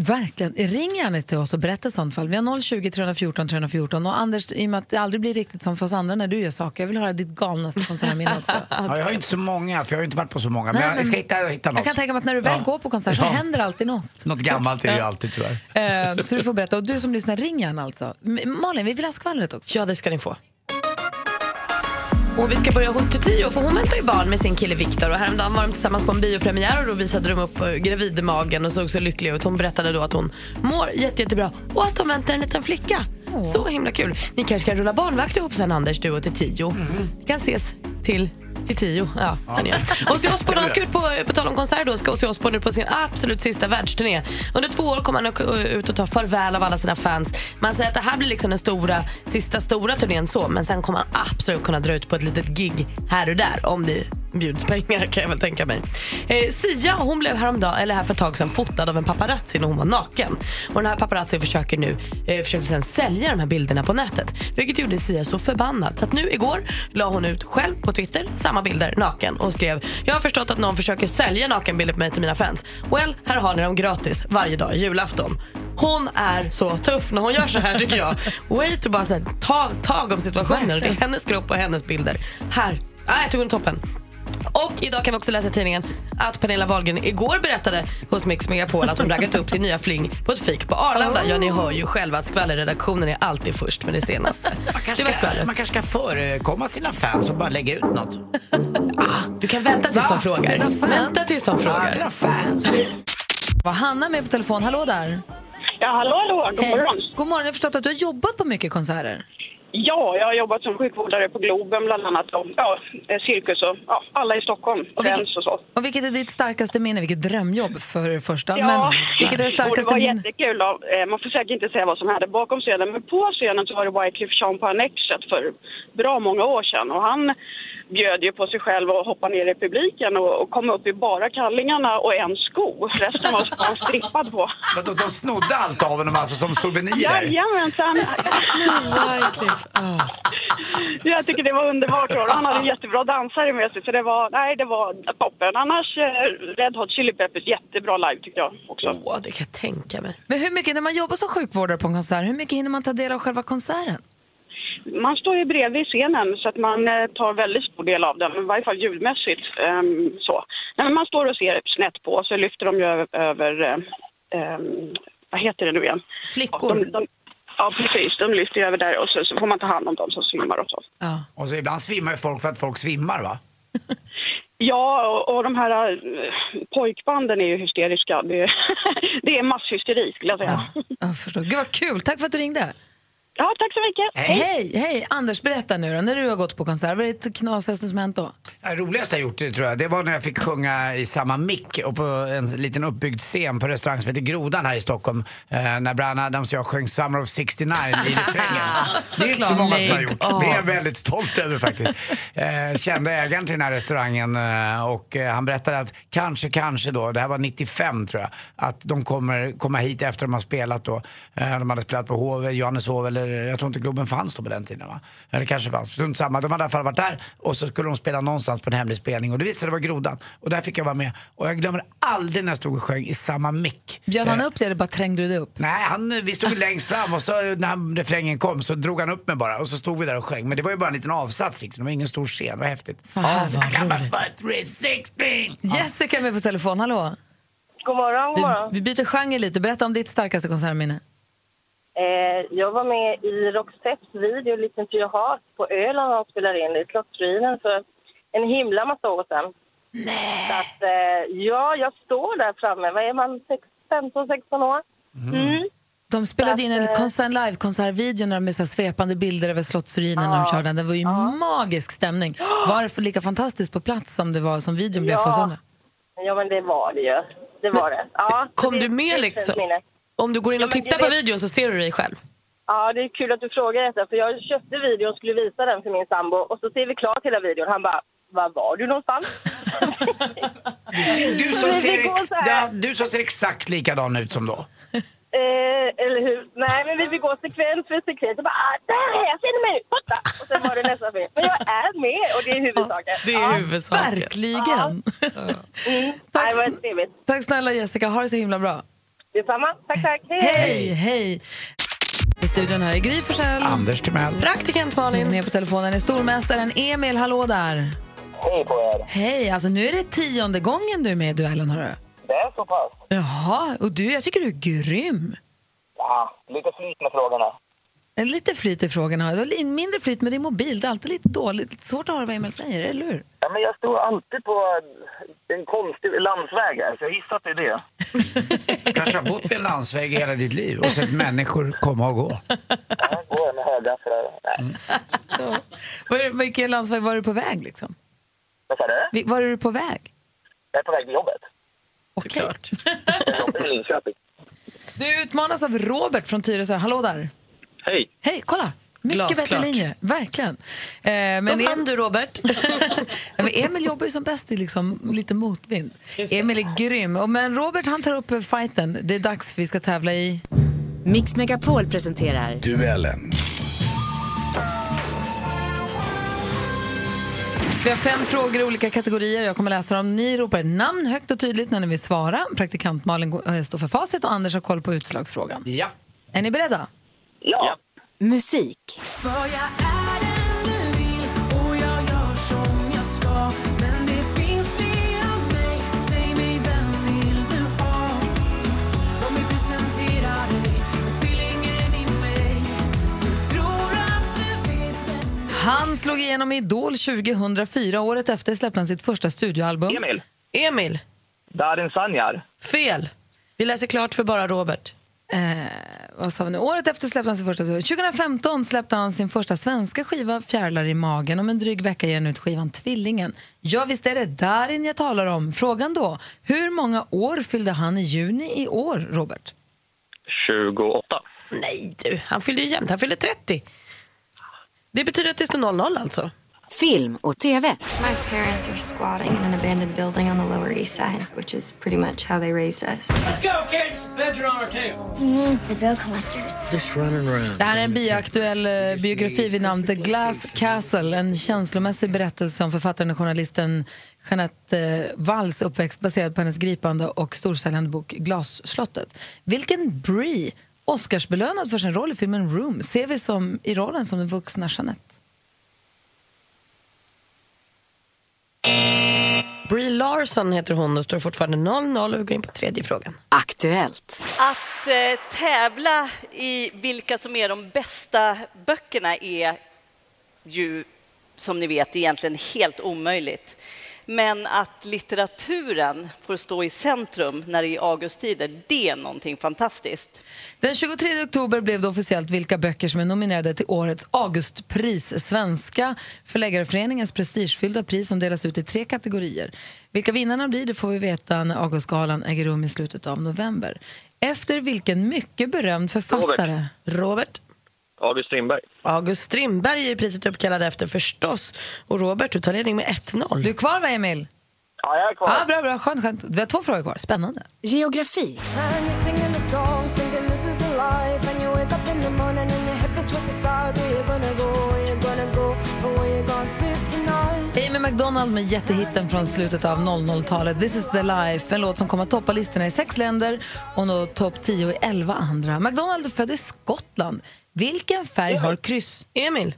Verkligen. Ring gärna till oss och berätta i sånt fall. Vi har 020 314 314. Och Anders, i och med att det aldrig blir riktigt som för oss andra när du gör saker, jag vill höra ditt galnaste konsertminne också. Ja, jag har ju inte så många, för jag har ju inte varit på så många. Men Nej, jag men- ska hitta, hitta något. Jag kan tänka mig att när du väl Ja. går på konsert så Ja. händer alltid något. Något gammalt är det ju alltid tyvärr. Eh, så du får berätta. Och du som lyssnar, ring gärna alltså. Malin, vi vill ha skvallret också. Ja, det ska ni få. Och vi ska börja hos Tio för hon väntar ju barn med sin kille Viktor och häromdagen var de tillsammans på en biopremiär och då visade de upp eh, gravidmagen och såg så lycklig ut. Hon berättade då att hon mår jätte, jättebra och att de väntar en liten flicka. Så himla kul. Ni kanske ska rulla barnvakt ihop sen Anders, du och Tio. Vi kan ses till till tio. Ja, göra. Ozzy Osbourne han ska ut på, på tal om konsert då, ska Ozzy Osbourne ut på sin absolut sista världsturné. Under två år kommer han ut och ta farväl av alla sina fans. Man säger att det här blir liksom den stora, sista stora turnén så, men sen kommer han absolut kunna dra ut på ett litet gig här och där om det bjuds pengar kan jag väl tänka mig. Eh, Sia hon blev häromdagen, eller här för ett tag sedan fotad av en paparazzi när hon var naken. Och den här paparazzi försöker nu eh, försöker sen sälja de här bilderna på nätet. Vilket gjorde Sia så förbannad. Så att nu igår la hon ut själv på Twitter samma bilder naken och skrev Jag har förstått att någon försöker sälja nakenbilder på mig till mina fans. Well, här har ni dem gratis varje dag i julafton. Hon är så tuff när hon gör så här tycker jag. Way to bara så här, ta tag om situationen. Det är hennes kropp och hennes bilder. Här, ah, jag tog den toppen. Och idag kan vi också läsa i tidningen att Pernilla Wahlgren igår berättade hos Mix Megapol att hon raggat upp sin nya fling på ett fik på Arlanda. Ja, ni hör ju själva att skvallerredaktionen är alltid först med det senaste. Man kanske, ska, skvallret. man kanske ska förekomma sina fans och bara lägga ut något. Du kan vänta tills de frågar. Vänta tills de frågar. sina fans. Var Hanna med på telefon? Hallå där. Ja, hallå, hallå. God morgon. God morgon. Jag har förstått att du har jobbat på mycket konserter. Ja, jag har jobbat som sjukvårdare på Globen bland annat. Och, ja, eh, cirkus och ja, alla i Stockholm. Och vilket, och så. och vilket är ditt starkaste minne? Vilket drömjobb för det första. Ja, Men vilket är det och starkaste det var minne? jättekul. Då. Eh, Man får säkert inte säga vad som hände bakom scenen, men på scenen så var det Wyclef Jean på Annexet för bra många år sedan. Och han bjöd ju på sig själv och hoppade ner i publiken och, och kom upp i bara kallingarna och en sko. Resten var han strippad på. Vadå, de snodde allt av honom alltså som souvenirer? Jajamensan! Ah. Jag tycker det var underbart. Och han hade jättebra dansare med sig, så det var, nej, det var toppen. Annars, eh, Red Hot Chili Peppers, jättebra live tycker jag också. Åh, det kan jag tänka mig. Men hur mycket, när man jobbar som sjukvårdare på en konsert, hur mycket hinner man ta del av själva konserten? Man står ju bredvid scenen så att man eh, tar väldigt stor del av den, i varje fall ljudmässigt. ehm, så. Nej, men man står och ser snett på, så lyfter de ju över, över eh, ehm, vad heter det nu igen? Flickor. De, de, ja, precis. De lyfter ju över där och så, så får man ta hand om dem som svimmar och så. Ja. Och så ibland svimmar ju folk för att folk svimmar va? Ja, och, och de här eh, pojkbanden är ju hysteriska. Det, det är masshysteri skulle jag säga. Ja. Jag förstår. Gud vad kul, tack för att du ringde. Tack så mycket. Hej, hej. Anders, berätta nu då, när du har gått på konsert, vad är det knasigaste som hänt då? Det roligaste jag gjort det, tror jag, det var när jag fick sjunga i samma mick och på en liten uppbyggd scen på restaurang som heter Grodan här i Stockholm. Eh, när Brian Adams och jag sjöng Summer of 69 i refrängen. Det är inte så många som har gjort. Det är jag väldigt stolt över faktiskt. Eh, kände ägaren till den här restaurangen eh, och eh, han berättade att kanske, kanske då, det här var 95 tror jag, att de kommer komma hit efter de har spelat då. Eh, de hade spelat på Hov, Johanneshov eller jag tror inte Globen fanns då på den tiden va? Eller kanske fanns, strunt samma. De hade i alla fall varit där och så skulle de spela någonstans på en hemlig spelning och det visade sig att det var Grodan. Och där fick jag vara med. Och jag glömmer aldrig när jag stod och sjöng i samma mick. Bjöd han Eh, upp det eller bara trängde du det upp? Nej, han, vi stod längst fram och så när refrängen kom så drog han upp mig bara och så stod vi där och sjöng. Men det var ju bara en liten avsats liksom. Det var ingen stor scen. Det var häftigt. Fan, vad roligt. Jessica är med på telefon, hallå. God morgon, god morgon. Vi, vi byter genre lite, berätta om ditt starkaste konsertminne. Eh, jag var med i Roxettes video Listen to your heart på Öland och spelade in i Slottsruinen för en himla massa år sedan. Nej. Så att, eh, ja, jag står där framme. Vad är man? Sex- 15, 16 år? Mm. De spelade in en eh, konsert, live-konsertvideo när de med så svepande bilder över Slottsruinen när de körde den. Det var ju magisk stämning. Var det lika fantastiskt på plats som det var som videon blev för oss Ja. andra? Ja, men det var det ju. Det var det. Ja, Kom det- du med liksom? minne. Om du går in och Ja, tittar på videon så ser du dig själv. Ja, det är kul att du frågar detta. För jag köpte videon och skulle visa den för min sambo. Och så ser vi klart hela videon. Han bara, var var du någonstans? Du som, Det ser ex- ja, du som ser exakt likadan ut som då. Eh, eller hur? Nej, men vi fick gå sekvens för sekvens. Och bara, ah, där är jag, ser ni mig? Borta! Och sen var det nästa film. Men jag är med och det är huvudsaken. Det är Ja. huvudsaken. Verkligen. Mm. Tack, Nej, det var trevligt. tack snälla Jessica, ha det så himla bra. Detsamma. Tack, tack. Hej, Hej, hej. I studion här är Gry Forssell. Anders Timell. Praktikant Malin. Med på telefonen är stormästaren Emil. Hallå där. Hej på er. Hej, alltså nu är det tionde gången du är med i duellen, hörru. Det är så pass. Jaha, och du, jag tycker du är grym. Ja, lite flyt med frågorna. Lite flyt i frågorna. Har li- mindre flyt med din mobil. Det är alltid lite dåligt. Lite svårt att höra vad Emil säger, eller hur? Ja, men jag står alltid på en konstig landsväg här, så jag gissar att det är det. Du kanske har bott vid en landsväg hela ditt liv och sett människor komma och gå. Jag går med högafflar. Nej. Var, vilken landsväg var du på väg? Liksom? Vad sa du? Var är du på väg? Jag är på väg till jobbet. Såklart. Jag jobbar i Linköping. Du utmanas av Robert från Tyresö. Hallå där. Hej. Hej, kolla! Mycket Glasklart. bättre linje, verkligen. Eh, men Vad vann du Robert? Ja, men Emil jobbar ju som bäst i liksom lite motvind. Emil är grym. Och Men Robert han tar upp fighten. Det är dags vi ska tävla i... Mix Megapol presenterar Duellen. Vi har fem frågor i olika kategorier. Jag kommer läsa dem. Ni ropar namn högt och tydligt när ni vill svara. Praktikant Malin eh, står för facit och Anders har koll på utslagsfrågan. Ja. Är ni beredda? Ja. musik. Han slog igenom i Idol 2004. Året efter släppte han sitt första studioalbum. Emil. Emil. Darin Sanjar. Fel. Vi läser klart för bara Robert. Eh, vad sa vi nu? Året efter släppte han sin första 2015 släppte han sin första svenska skiva Fjärilar i magen. Om en dryg vecka ger han ut skivan Tvillingen. Ja, visst är det Darin jag talar om. Frågan då, hur många år fyllde han i juni i år, Robert? 28. Nej du, han fyllde ju jämnt. Han fyllde 30. Det betyder att det står 0-0 alltså. Film och TV. My parents are squatting in an abandoned building on the Lower East Side, which is pretty much how they raised us. Let's go, kids! Beds are on our table. He means the bill collectors. Just running around. Det här är en biaktuell eh, biografi vid namn The Glass Castle. En känslomässig berättelse om författaren och journalisten Jeanette eh, Walls uppväxt baserad på hennes gripande och storsäljande bok Glasslottet. Vilken Brie, Oscarsbelönad för sin roll i filmen Room, ser vi som, i rollen som den vuxna Jeanette? Brie Larson heter hon och står fortfarande 0-0 och vi går in på tredje frågan. Aktuellt. Att eh, tävla i vilka som är de bästa böckerna är ju, som ni vet, egentligen helt omöjligt. Men att litteraturen får stå i centrum när det är Augusttider, det är någonting fantastiskt. Den 23 oktober blev det officiellt vilka böcker som är nominerade till årets Augustpris. Svenska förläggareföreningens prestigefyllda pris som delas ut i tre kategorier. Vilka vinnarna blir det får vi veta när Augustgalan äger rum i slutet av november. Efter vilken mycket berömd författare... Robert. August Strindberg. August Strindberg är priset uppkallad efter förstås. Och Robert, du tar ledning med 1-0. Du är kvar va, Emil? Ja, jag är kvar. Ja, bra, bra. Skönt, skönt. Vi har två frågor kvar. Spännande. Geografi. McDonald med jättehitten från slutet av 00-talet. This is the life, en låt som kommer att toppa listorna i sex länder och nå topp 10 i 11 andra. McDonald är född i Skottland. Vilken färg har kryss? Emil.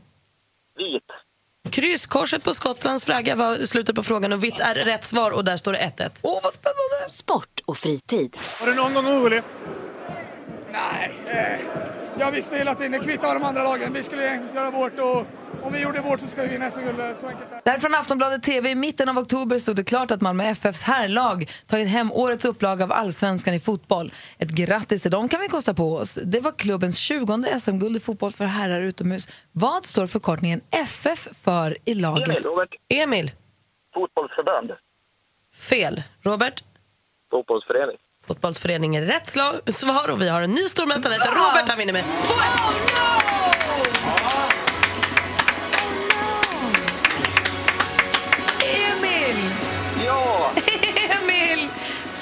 Vit. Krysskorset på Skottlands flagga var slutet på frågan och vitt är rätt svar och där står det 1-1. Åh, vad spännande! Sport och fritid. Var du någon gång orolig? Nej, eh, jag visste hela tiden, det kvittar de andra lagen. Vi skulle göra vårt och om vi gjorde vårt så ska vi vinna SM-guld. Så enkelt är det. Där Aftonbladet TV. I mitten av oktober stod det klart att Malmö FFs herrlag tagit hem årets upplaga av Allsvenskan i fotboll. Ett grattis till dem kan vi kosta på oss. Det var klubbens 20 SM-guld i fotboll för herrar utomhus. Vad står förkortningen FF för i laget? Emil. Emil. Fotbollsförbund. Fel. Robert? Fotbollsförening. Fotbollsförening är rätt svar och vi har en ny stormästare. Robert han vinner med 2-1. Oh, no!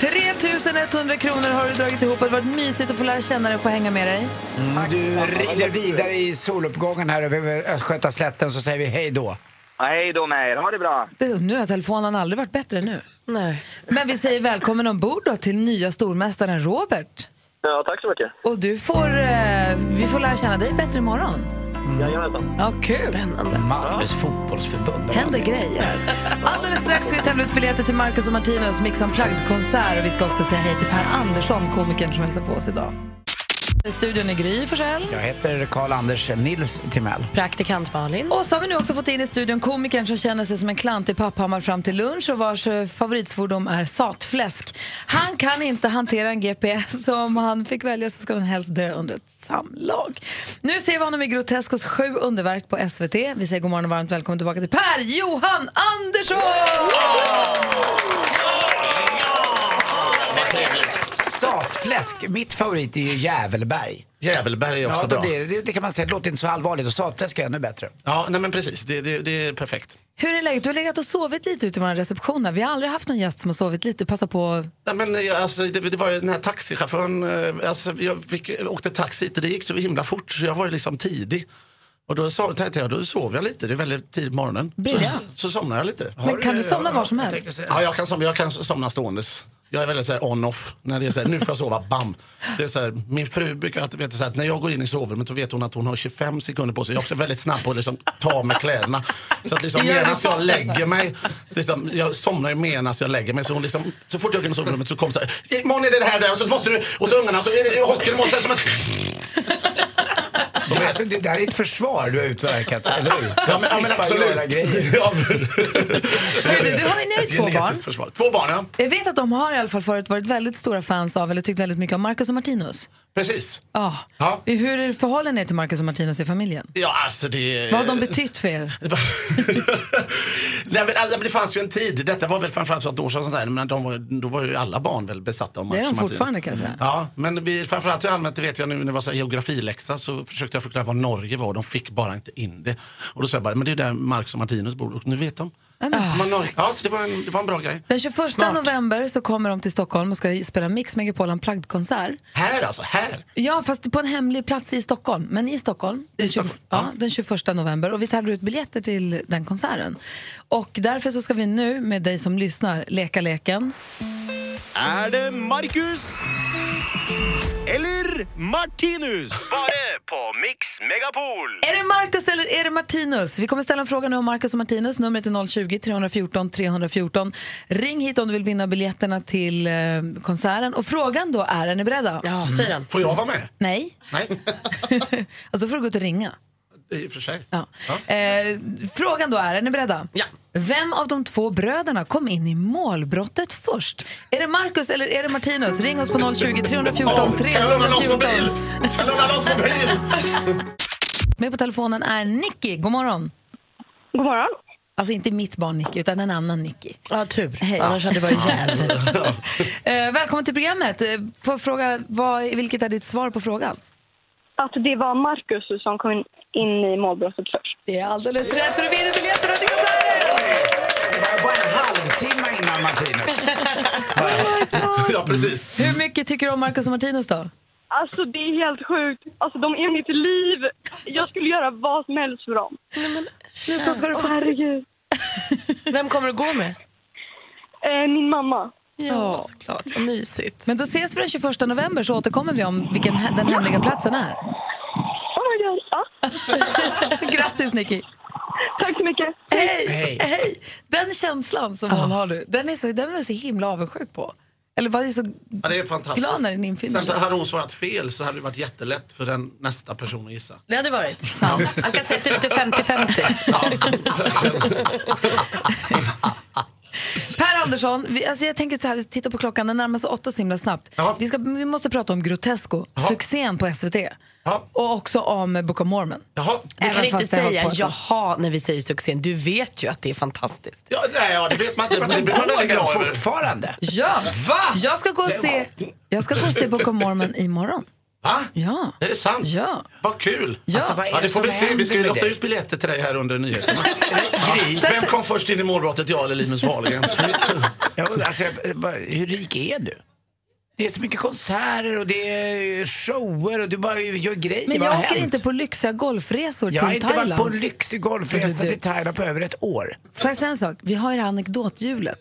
3 100 kronor har du dragit ihop. Det har varit mysigt att få lära känna dig och få hänga med dig. Mm, du rider vidare i soluppgången här över Östgötaslätten så säger vi hej då. Hej då med er, ha det bra. Det, nu har telefonen aldrig varit bättre nu. Nej. Men vi säger välkommen ombord då till nya stormästaren Robert. Ja, tack så mycket. Och du får, eh, vi får lära känna dig bättre imorgon. Jajamensan. Ja, kul. Spännande. Malmös fotbollsförbund. Händer grejer. Alldeles strax ska vi tävla ut biljetter till Marcus och Martinus Mix Unplugged-konsert och vi ska också säga hej till Per Andersson, komikern som hälsar på oss idag. I studion är Gry Forssell. Jag heter Karl-Anders Nils Timell. Praktikant Malin. Och så har vi nu också fått in i studion komikern som känner sig som en klant i Papphammar fram till lunch och vars eh, favoritsvordom är satfläsk. Han kan inte hantera en GPS så om han fick välja så ska han helst dö under ett samlag. Nu ser vi honom i Groteskos sju underverk på SVT. Vi säger god morgon och varmt välkommen tillbaka till Per Johan Andersson! Satfläsk, mitt favorit är ju Jävelberg. Jävelberg är också ja, bra. det, det, det kan man säga, det låter inte så allvarligt och satfläsk är ännu bättre. Ja, nej men precis. Det, det, det är perfekt. Hur är läget? Du har legat och sovit lite ute i vår reception. Vi har aldrig haft någon gäst som har sovit lite. Passa på. Nej, men, jag- alltså, det, det var ju den här taxichauffören, eh, alltså, jag fick, åkte taxi hit och det gick så himla fort så jag var ju liksom tidig. Och då so- tänkte jag, då sov jag lite, det är väldigt tidigt på morgonen. Så, så somnade jag lite. Men kan du somna var som helst? Ja, jag kan somna, jag kan somna ståendes. Jag är väldigt så on-off. När det är så här, nu får jag sova, bam. Det är så här, min fru brukar alltid veta så här, att när jag går in i sovrummet då vet hon att hon har 25 sekunder på sig. Jag är också väldigt snabb på att liksom, ta mig kläderna. Så att liksom, medan jag lägger mig, så liksom, jag somnar ju medan jag lägger mig. Så, hon liksom, så fort jag går in i sovrummet så kommer så här, imorgon är det det här där och så måste du, och så ungarna, så är det hockeyn, måste som alltså, det där är ett försvar du har utverkat, eller hur? Ja, men, ja, men absolut. Ja, men- du, du har ju nu Ett två barn. försvar. Två barn, ja. Jag vet att de har i alla fall förut varit väldigt stora fans av, eller tyckt väldigt mycket om Marcus och Martinus. Precis. Ja. Ja. Hur förhåller ni er till Marcus och Martinus i familjen? Ja, alltså det... Vad har de betytt för er? Nej, men, alltså, men det fanns ju en tid, detta var väl framförallt för ett år sedan, här, men de var, då var ju alla barn väl besatta av Det är Max de och Martinus. fortfarande kan jag säga. Ja, men vi, framförallt i allmänt, det vet jag nu när det var så här geografiläxa så försökte jag förklara vad Norge var, de fick bara inte in det. Och då sa jag bara, men det är där Marx och Martinus bor och nu vet de. Man, Norge. Ja, så det var, en, det var en bra grej. Den 21 Smart. november så kommer de till Stockholm och ska spela Mix Megapol Unplugged-konsert. Här alltså, här! Ja, fast på en hemlig plats i Stockholm. Men i Stockholm. Den, 20, ja, den 21 november. Och vi tävlar ut biljetter till den konserten. Och därför så ska vi nu med dig som lyssnar leka leken. Är det Marcus? Eller Martinus? Svara på Mix Megapol! Är det Marcus eller är det Martinus? Vi kommer ställa en fråga nu om Marcus och Martinus. Numret är 020-314 314. Ring hit om du vill vinna biljetterna till eh, konserten. Och frågan då är, är ni beredda? Ja, säg den. Får jag vara med? Nej. Nej, Alltså får du gå ut och ringa. I och för sig. Ja. Eh, frågan då är, är ni beredda? Ja. Vem av de två bröderna kom in i målbrottet först? Är det Marcus eller är det Martinus? Ring oss på 020 314 Kan jag låna 314. mobil? Kan jag låna mobil? Med på telefonen är Nicky. God morgon. God morgon. Alltså inte mitt barn Nicky, utan en annan Nicky. Ja, tur. Hej. Annars hade det varit jäv. Eh, välkommen till programmet. Eh, Får jag fråga, vad, vilket är ditt svar på frågan? Att det var Marcus som kom in i målbrottet först. Det är alldeles rätt och du vinner biljetterna till konserten! Det var bara en halvtimme innan Martinus. Ja, precis. Hur mycket tycker du om Marcus och Martinus då? Alltså det är helt sjukt. Alltså de är mitt liv. Jag skulle göra vad som helst för dem. Nu så ska du få se. Vem kommer du gå med? Eh, min mamma. Ja, såklart. Vad mysigt. Men då ses vi den 21 november så återkommer vi om vilken den hemliga platsen är. Oh my god. Ja. Grattis Nicky! Tack så mycket. Hej! Hej. Hej! Den känslan som hon har nu, den är, så, den är jag så himla avundsjuk på. Eller vad är så Ja, det är fantastiskt. glad när den infinner sig. hade hon svarat fel så hade det varit jättelätt för den nästa person att gissa. Det hade varit. Sant. Man kan säga att det är lite 50-50. Andersson, vi, alltså jag tänker så här, titta på klockan, den närmar sig åtta så himla snabbt. Ja. Vi, ska, vi måste prata om Grotesco, Ja. succén på SVT. Ja. Och också om Book of Mormon. Jaha. Du kan inte säga jaha när vi säger succén. Du vet ju att det är fantastiskt. Ja, nej, ja, det vet man inte. Men det blir man väldigt glad över. fortfarande? Ja! Va? Jag ska gå och se, jag ska gå och se Book of Mormon imorgon. Va? Ja. Är det sant? Ja. Vad kul! Ja. Alltså, vad är Ja, det får vi se. Vi ska ju lotta ut biljetter till dig här under nyheterna. Sätt- Vem kom först in i målbrottet, jag eller Linus Wahlgren? Ja, alltså, jag- hur rik är du? Det är så mycket konserter och det är shower och du bara gör grejer. Men jag har åker inte på lyxiga golfresor Jag har till inte Thailand. varit på en lyxig golfresa Du, du. till Thailand på över ett år. Får jag säga en sak? Vi har ju det här anekdothjulet.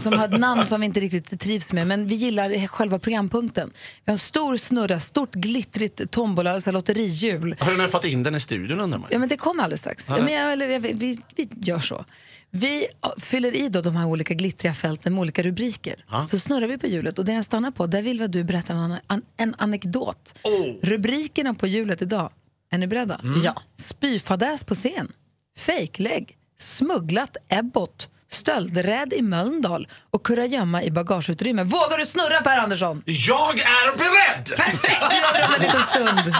Som har ett namn som vi inte riktigt trivs med, men vi gillar själva programpunkten. Vi har en stor snurra, stort glittrigt tombola, alltså lotterihjul. Har du nu fått in den i studion undrar man? Ja, men det kommer alldeles strax. Ja. Men jag, eller, jag, vi, vi gör så. Vi fyller i då de här olika glittriga fälten med olika rubriker. Så snurrar vi på hjulet och det den stannar på, där vill vi att du berättar en, an, en anekdot. Rubrikerna på hjulet idag, är ni beredda? Mm. Ja. Spyfadäs på scen, fejklägg, smugglat ebbot, stöldräd i Mölndal och kurragömma i bagageutrymme. Vågar du snurra Per Andersson? Jag är beredd! Perfekt, det gör vi om en liten stund.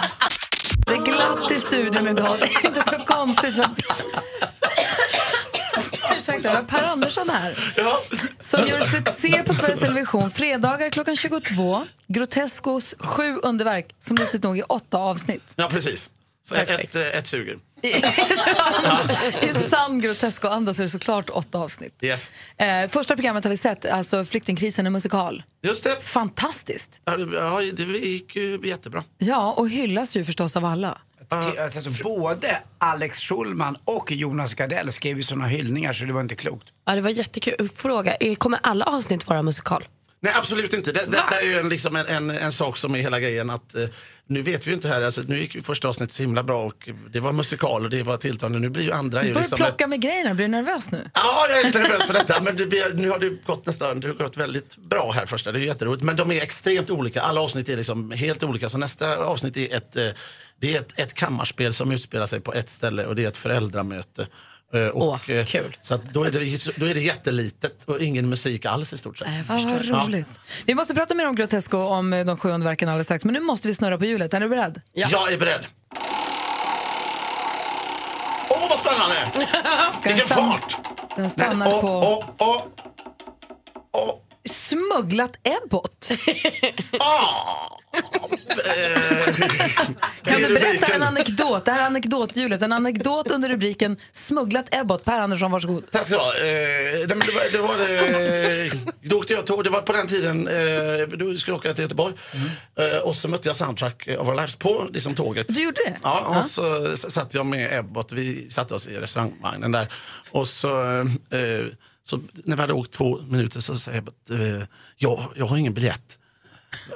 Det är glatt i studion idag. Det är inte så konstigt. För... Ursäkta, vi har Per Andersson här. Som gör succé på Sveriges Television fredagar klockan 22. Groteskos sju underverk som lustigt nog i åtta avsnitt. Ja, precis. Så ett, ett, ett suger. I sann, i sann Grotesco-anda så är det såklart åtta avsnitt. Yes. Eh, första programmet har vi sett, alltså Flyktingkrisen, en musikal. Just det. Fantastiskt. Ja, det- ja, det gick ju jättebra. Ja, och hyllas ju förstås av alla. Att Alltså, både Alex Schulman och Jonas Gardell skrev ju såna hyllningar så det var inte klokt. Ja, det var jättekul. Fråga, är- kommer alla avsnitt vara musikal? Nej, absolut inte. Det, detta är ju en, liksom en, en, en sak som är hela grejen. Att, eh, nu vet vi ju inte här, alltså, nu gick ju första avsnittet så himla bra och det var musikal och det var tilltalande. Nu blir ju andra... Du börjar liksom ett, plocka med grejerna, blir du nervös nu? Ja, jag är lite nervös för detta. Men det, nu har det gått nästan, det har gått väldigt bra här första. Det är jätteroligt. Men de är extremt olika. Alla avsnitt är liksom helt olika. Så nästa avsnitt är ett, eh, det är ett, ett kammarspel som utspelar sig på ett ställe och det är ett föräldramöte. Eh, Och, kul. Så att då, är det, då är det jättelitet och ingen musik alls i stort sett. Ja, vad roligt. Vi måste prata mer om Grotesco, om eh, de sju underverken alldeles strax. Men nu måste vi snurra på hjulet. Är du beredd? Jag är beredd. Åh, vad spännande! Ska Vilken den stanna- fart! Den stannar Nej, åh, på... åh, åh. Smugglat ebbot. Kan du berätta en anekdot? Det här är anekdothjulet. En anekdot under rubriken Smugglat ebbot. Per Andersson, varsågod. Tack ska du ha. Eh, det var, det var, eh, då åkte jag tåg. Det var på den tiden, eh, då skulle jag åka till Göteborg. Eh, och så mötte jag Soundtrack of Our Lives på liksom, tåget. Du gjorde det? Ja, och Ja. så satt jag med Ebbot. Vi satte oss i restaurangvagnen där. Och så, eh, så när vi hade åkt två minuter så säger eh, jag, jag har ingen biljett.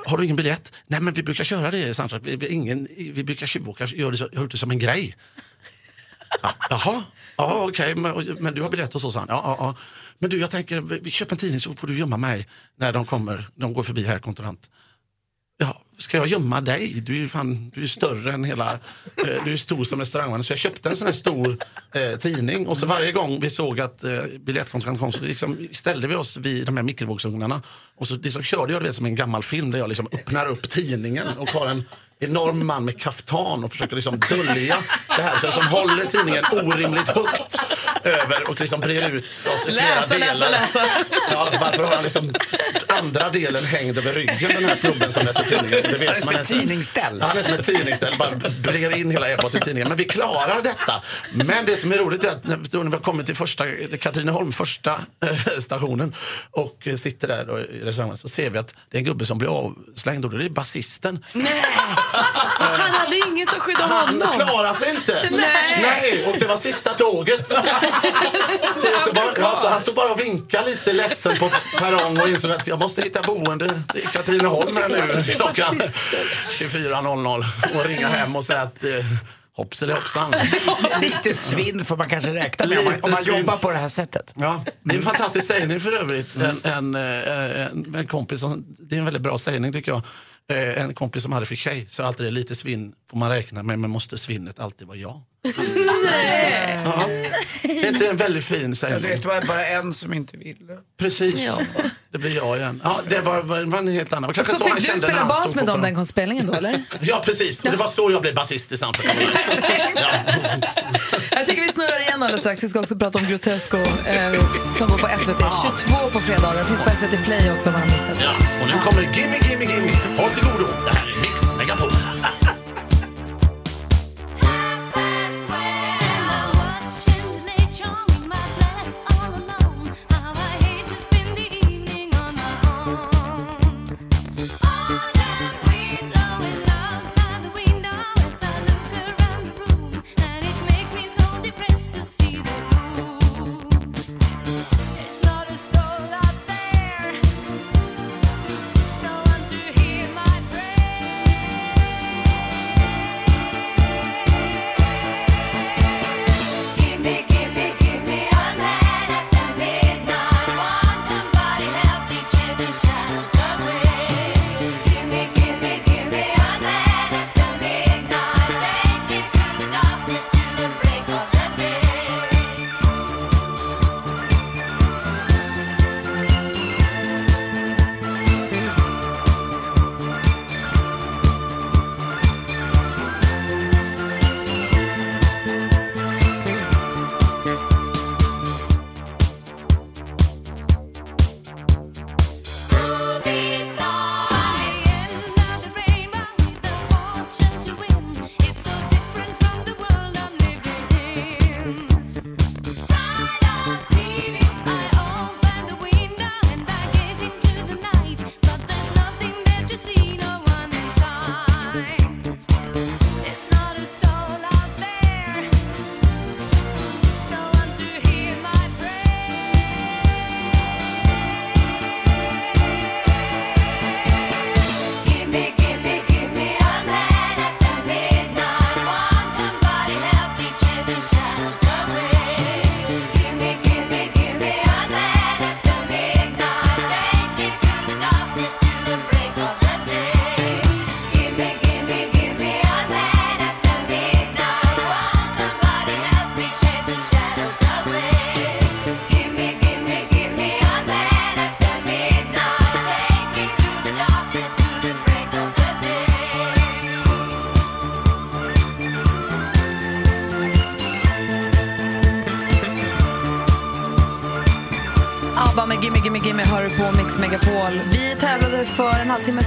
Har du ingen biljett? Nej men vi brukar köra det i Soundtrack. Vi, vi, ingen, vi brukar tjuvåka, gör det, så, gör det som en grej. Ja, jaha, ja, okej, okay, men, men du har biljett och så sa han. Ja, ja, ja. Men du, jag tänker, vi, vi köper en tidning så får du gömma mig när de kommer, de går förbi här kontotant. Ska jag gömma dig? Du är ju fan, du är större än hela, eh, du är stor som restaurangvagnen. Så jag köpte en sån här stor eh, tidning och så varje gång vi såg att eh, biljettkontrollen kom så liksom ställde vi oss vid de här mikrovågsugnarna och så liksom körde jag det som en gammal film där jag liksom öppnar upp tidningen och har en enorm man med kaftan och försöker liksom dölja det här. Så jag som håller tidningen orimligt högt över och liksom brer ut oss i flera Läsa, delar. läsa, läsa. Ja, varför har han liksom andra delen hängd över ryggen den här snubben som läser tidningen? Det vet Han man inte. tidningsställ. Ja, Han är som ett tidningsställ, bara brer in hela Airport i tidningen. Men vi klarar detta. Men det som är roligt är att när vi- har kommit till första, Katrineholm, första eh, stationen och sitter där då, i restaurangen så ser vi att det är en gubbe som blir avslängd och det är basisten. Han hade ingen som skyddade Han honom. klarar sig inte. Nej. Nej, och det var sista tåget. Till Göteborg. Ja, så han stod bara och vinkade lite ledsen på perrong och insåg att jag måste hitta boende i Katrineholm här nu klockan 24.00 och ringa hem och säga att eh, hoppsan hoppsan. Lite svinn får man kanske räkna med om man, om man jobbar på det här sättet. Ja, det är en fantastisk sägning för övrigt. En, en, eh, en, en kompis som, det är en väldigt bra sägning tycker jag. Eh, En kompis som hade för tjej så alltid det är lite svinn får man räkna med men måste svinnet alltid vara jag? Ja. Det är inte en väldigt fin Ja, sägning? det var bara en som inte ville. Precis, det blir jag igen. Ja, det var, var, var en helt annan. Kanske Så så han fick du spela bas med dem den konstspelningen då, eller? Ja, precis. Och det var så jag blev basist i Soundtrack ja. Jag tycker vi snurrar igen alldeles strax. Vi ska också prata om Grotesco eh, som går på SVT 22 på fredagar. Finns på SVT Play också om man har missat. ja, och nu kommer Gimme Gimme Gimme. Håll till godo. Det här är Mix Megapol.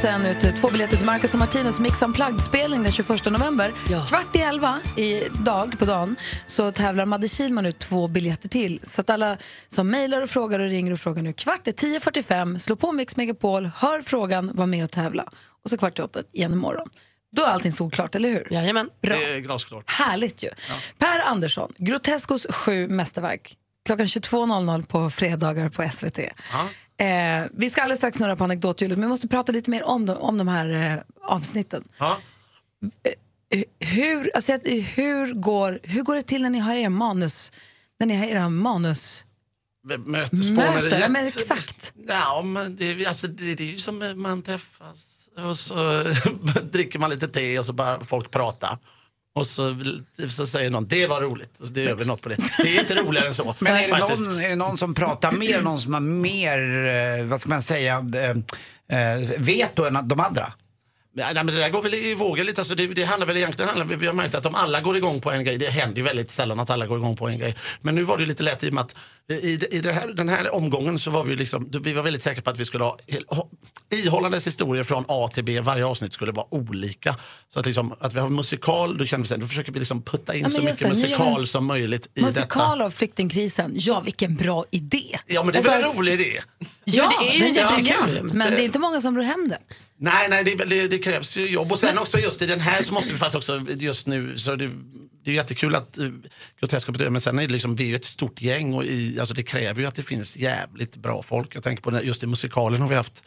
En halvtimme sedan ut två biljetter till Marcus och Martinus Mix Unplugged-spelning den 21 november. Kvart i elva i dag på dagen så tävlar Madde Kihlman ut två biljetter till. Så att alla som mejlar och frågar och ringer och frågar nu. Kvart är 10.45, slå på Mix Megapol, hör frågan, var med och tävla. Och så kvart i åtta igen imorgon. Då är allting solklart, eller hur? Jajamän. Bra. Det är glasklart. Härligt ju. Per Andersson, Groteskos sju mästerverk. Klockan 22.00 på fredagar på SVT. Eh, vi ska alldeles strax snurra på anekdothjulet, men vi måste prata lite mer om de, om de här eh, avsnitten. Ja. Eh, hur, alltså, hur, går, hur går det till när ni har er manus, när ni har era manus... Mötesspåneriet. Möten, ja, men exakt. Ja, men det, är- alltså, det, det är ju som man träffas och så dricker man lite te och så bara folk pratar. Och så, så säger någon, det var roligt. Och det gör väl något på det. Det är inte roligare än så. Men är det, någon, är det någon som pratar mer, någon som har mer, eh, vad ska man säga, eh, eh, veto än de andra? Nej, men det där går väl i vågor lite. Alltså det, det handlar väl egentligen, handlar, vi har märkt att om alla går igång på en grej, det händer ju väldigt sällan att alla går igång på en grej. Men nu var det lite lätt i och med att i, i det här, den här omgången så var vi liksom, vi var väldigt säkra på att vi skulle ha ihållandes historier från A till B. Varje avsnitt skulle vara olika. Så att, liksom, att vi har musikal, då känner vi sen, då försöker vi liksom putta in Ja, så mycket vi musikal en som möjligt i Musikal detta. av flyktingkrisen, ja vilken bra idé. Ja men det är väl en rolig idé? Ja, det är ju den jättekul. jättekul. Men det är inte många som rår hem det. Nej, nej det, det, det krävs ju jobb. Och sen också just i den här så måste vi faktiskt också just nu, så det, det är jättekul att uh, Grotesco betyder, men sen är det liksom, vi är ju ett stort gäng och i, alltså det kräver ju att det finns jävligt bra folk. Jag tänker på den, just i musikalen har vi haft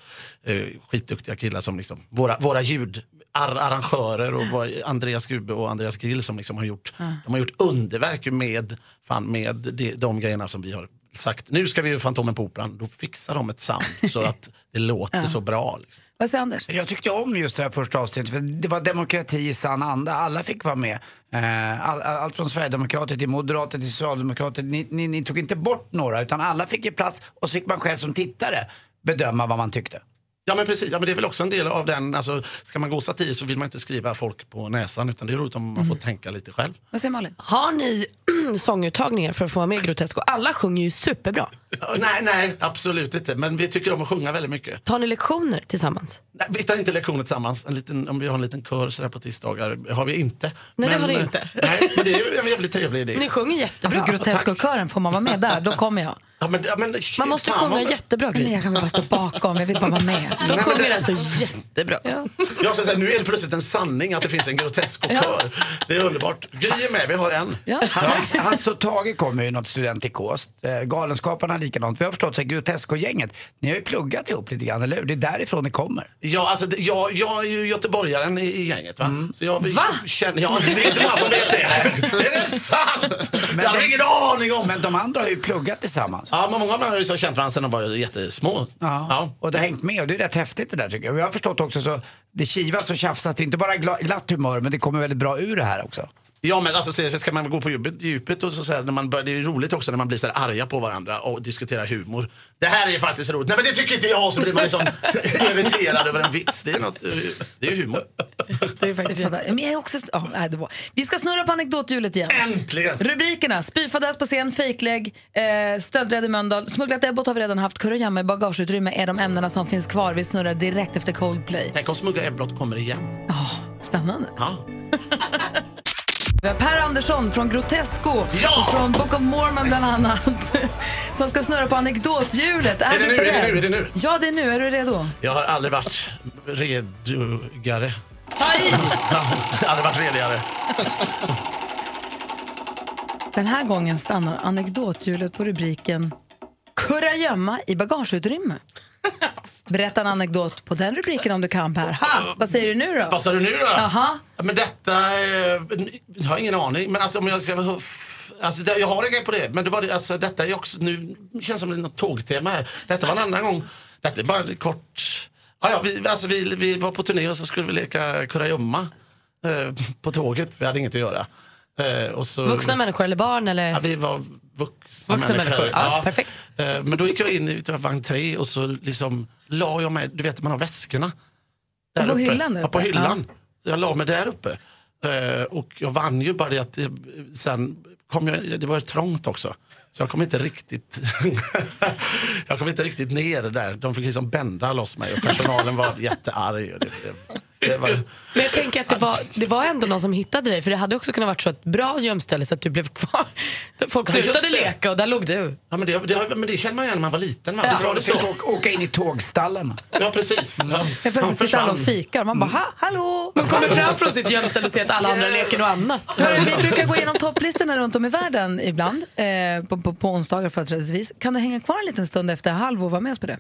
uh, skitduktiga killar som liksom, våra, våra ljud ar- arrangörer och våra, Andreas Gube och Andreas Grill som liksom har gjort, de har gjort underverk med, fan, med de, de grejerna som vi har sagt. Nu ska vi ju Fantomen på Operan, då fixar de ett sound så att det låter Ja. så bra. Liksom. Vad säger Anders? Jag tyckte om just det här första avsnittet, för det var demokrati i sann anda. Alla fick vara med. Eh, all, all, allt från Sverigedemokrater till Moderater till Socialdemokrater. Ni, ni, ni tog inte bort några, utan alla fick ge plats och så fick man själv som tittare bedöma vad man tyckte. Ja men precis, ja, men det är väl också en del av den, alltså, ska man gå satir så vill man inte skriva folk på näsan utan det är roligt om man får tänka lite själv. Vad säger Malin? Har ni sånguttagningar för att få vara med i Grotesco? Alla sjunger ju superbra. Ja, Nej, nej, absolut inte. Men vi tycker om att sjunga väldigt mycket. Tar ni lektioner tillsammans? Nej, vi tar inte lektioner tillsammans. En liten, om vi har en liten kör sådär på tisdagar har vi inte. Nej, det men, har ni eh, inte. Nej, men det är ju en jävligt trevlig idé. Ni sjunger jättebra. Alltså Grotesco-kören, får man vara med där, då kommer jag. Ja, men, ja, men, shit, Man måste fan, sjunga vad- jättebra Gry. jag kan bara stå bakom, jag vill bara vara med. De sjunger alltså jättebra. Jag ska säga, nu är det plötsligt en sanning att det finns en Grotesco-kör. Det är underbart. Gry är med, vi har en. Hasse, Hasse och Tage kommer ju något studentikos. Eh, Galenskaparna likadant. Vi har förstått att Grotesco-gänget, ni har ju pluggat ihop lite grann, eller hur? Det är därifrån ni kommer. Ja, alltså, det- jag, jag är ju göteborgaren i, i gänget. Va? Så jag, Va? Känner, ja, det är inte många som vet det. Är det sant? Men jag har ingen aning om. Men de andra har ju pluggat tillsammans. Ja, men många av dem har ju liksom känt varandra sedan de var jättesmå. Ja. Och det har hängt med och det är rätt häftigt det där tycker jag. Och jag har förstått också så det kivas och tjafsas, det är inte bara gla- glatt humör men det kommer väldigt bra ur det här också. Ja men alltså så ska man gå på djupet, djupet och så, så här, när man börjar, det är ju roligt också när man blir så här arga på varandra och diskuterar humor. Det här är faktiskt roligt. Nej men det tycker inte jag. Så blir man liksom irriterad över en vits. Det är, något, det är ju humor. Det är faktiskt. Men jag är också... ja, nej, det var. Vi ska snurra på anekdothjulet igen. Äntligen! Rubrikerna. Spyfadäs på scen, fejklägg, eh, stöldrädd i Mölndal. Smugglat Ebbot har vi redan haft. Kurragömma i bagageutrymme är de ämnena som finns kvar. Vi snurrar direkt efter Coldplay. Tänk om Smuggla Ebblot kommer igen. Spännande. Ja. Vi har Per Andersson från Grotesco Ja! och från Book of Mormon bland annat som ska snurra på anekdothjulet. Är det du nu? Är det beredd? nu? Är det nu? Ja, det är nu. Är du redo? Jag har aldrig varit redugare. Har aldrig varit redigare. Den här gången stannar anekdothjulet på rubriken Kurragömma i bagageutrymme. Berätta en anekdot på den rubriken om du kan Per. Ha! Vad säger du nu då? Vad sa du nu då? Jaha. Ja, Men detta, eh, jag har ingen aning. Men alltså om jag ska... Alltså, jag har en grej på det. Men det var det, alltså, detta är också, nu känns det som något tågtema här. Detta var en annan gång. Detta är bara en kort... Ja, ja, vi, alltså, vi, vi var på turné och så skulle vi leka kurragömma eh, på tåget. Vi hade inget att göra. Eh, och så, Vuxna människor eller barn? Eller? Ja, vi var vuxna, Vuxna människor, ja, perfekt. Eh, Men då gick jag in i utav vagn tre och så liksom la jag mig, du vet man har väskorna. Där På uppe. hyllan där Ja, på uppe, hyllan. Jag la mig där uppe. Eh, Och jag vann ju bara det att det, sen kom jag, det var trångt också. Så jag kom inte riktigt jag kom inte riktigt ner där. De fick liksom bända loss mig och personalen var jättearg. Och det var, Men jag tänker att det var, det var ändå någon som hittade dig för det hade också kunnat vara så ett bra gömställe så att du blev kvar. Folk slutade leka och där låg du. ja, men, det, det, men det känner man igen när man var liten. Va? Ja. Det fick så? åka, åka in i tågstallarna. Ja, precis. Ja. Helt plötsligt sitter alla och fikar. Man bara, ha, hallå! Man kommer fram från sitt gömställe och ser att alla andra leker något annat. Hörru, vi brukar gå igenom topplistorna runt om i världen ibland, eh, på, på, på onsdagar företrädesvis. Kan du hänga kvar en liten stund efter halv och vara med oss på det?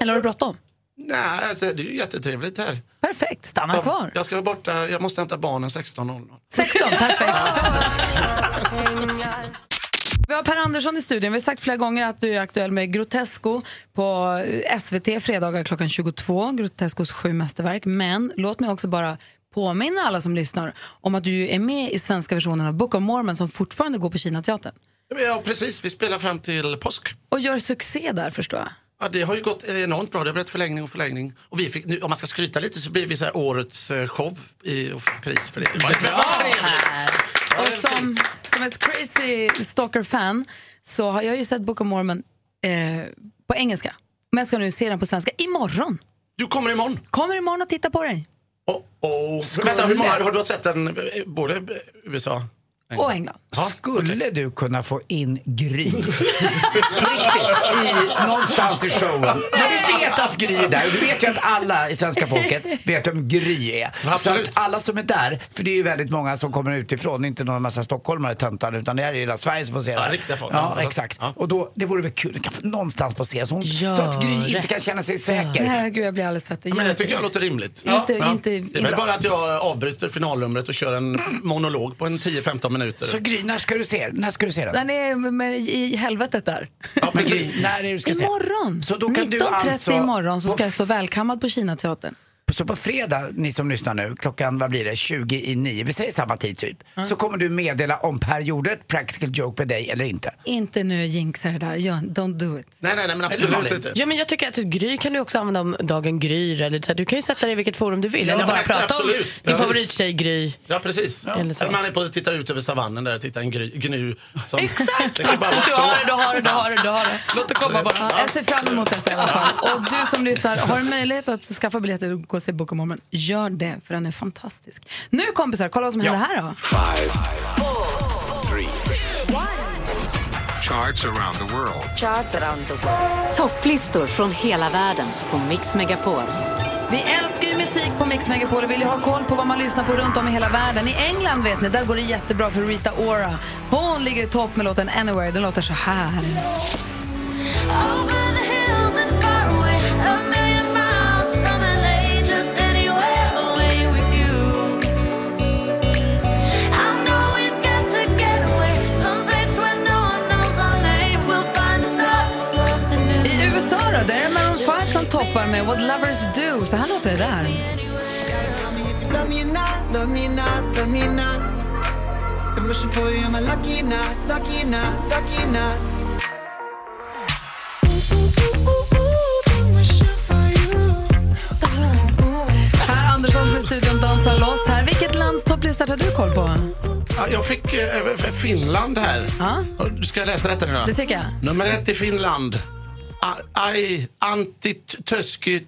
Eller har du bråttom? Nej, alltså, det är ju jättetrevligt här. Perfekt, stanna kvar. Jag ska vara borta, jag måste hämta barnen 16.00. 16, perfekt. Vi har Per Andersson i studion. Vi har sagt flera gånger att du är aktuell med Grotesco på SVT fredagar klockan 22. Grotescos sju mästerverk. Men låt mig också bara påminna alla som lyssnar om att du är med i svenska versionen av Book of Mormon som fortfarande går på Kinateatern. Ja, precis. Vi spelar fram till påsk. Och gör succé där förstår jag. Ja, det har ju gått enormt bra. Det har blivit förlängning och förlängning. Och vi fick, nu, om man ska skryta lite så blir vi så här årets eh, show i, och fick pris för det. det var Och som, som ett crazy stalker-fan så har jag ju sett Book of Mormon eh, på engelska. Men jag ska nu se den på svenska imorgon. Du kommer imorgon? Kommer imorgon och titta på dig. Oh. Vänta, hur många har du sett den? eh, Både USA? Och England. Skulle du kunna få in Gry på riktigt i, någonstans i showen? När du vet att Gry är där och du vet ju att alla i svenska folket vet vem Gry är. Absolut. Så att alla som är där, för det är ju väldigt många som kommer utifrån, inte någon massa stockholmare töntar utan det här är hela Sverige som får se det Ja, här. riktiga folk. Ja, Ja. exakt. Och då, det vore väl kul, någonstans på se så, Gör så att Gry det. inte kan känna sig säker. Nej, gud, jag blir alldeles svettig. Ja, men det tycker jag låter rimligt. Inte- Ja. inte- det är väl bara att jag avbryter finalnumret och kör en monolog på en 10-15 minuter. Så Gry, när ska du se När ska du se den? Den är med, i helvetet där. Ja, precis. När är du ska se? Imorgon. Så då kan du 19.30 alltså- imorgon så ska jag stå välkammad på Kinateatern. Så på fredag, ni som lyssnar nu, klockan vad blir det, 20 i 9, vi säger samma tid typ, så kommer du meddela om Per gjorde ett practical joke med dig eller inte. Inte nu jinxa det där. Gör- Don't do it. Nej, nej, nej, men absolut inte. Ja, men jag tycker att Gry kan du också använda om dagen Gryr. Eller, så här, du kan ju sätta dig i vilket forum du vill. Ja, eller bara prata absolut. om din Precis. favorittjej Gry. Ja, precis. Eller så. Man är på, tittar ut över savannen där och tittar en gry, gnu. Som, Exakt! Bara Du har så. det, du har det, du har det, du har det. Låt det komma bara. Ja, jag ser fram emot detta i alla fall. Och du som lyssnar, har du möjlighet att skaffa biljetter och gå och se Book of Mormon, gör det, för den är fantastisk. Nu kompisar, kolla vad som händer här då. Five, three, charts around the world. Charts around the world. Topplistor från hela världen på Mix Megapol. Vi älskar ju musik på Mix Megapol och vill ju ha koll på vad man lyssnar på runt om i hela världen. I England vet ni, där går det jättebra för Rita Ora. Hon ligger i topp med låten Anywhere. Den låter så här. Då, där är Maroon 5 som toppar med What Lovers Do. Så här låter det där. Per Andersson som i studion dansar loss här. Vilket lands topplista tar du koll på? Ja, jag fick eh, Finland här. Ska jag läsa detta nu då? Det tycker jag. Nummer ett i Finland. A- Ai, Antti Tösky,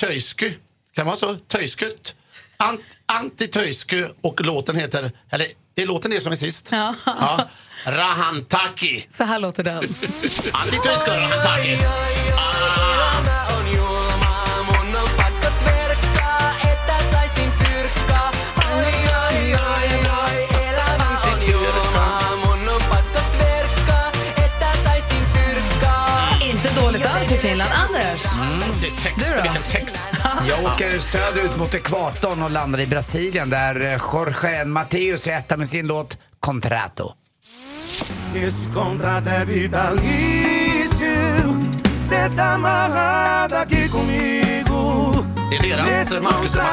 Töisky. Kan vara så? Töiskyt. Ant, Antti Töisky och låten heter, eller det är låten det som är sist. Ja. Ja. Rahantaki. Så här låter den. Antti Töisky, Rahantaki. Inte Anders? Mm, det är text, Du då? vilken text. Jag åker söderut mot ekvatorn och landar i Brasilien där eh, Jorge Mateus är etta med sin låt Contrato. Det är deras Marcus och da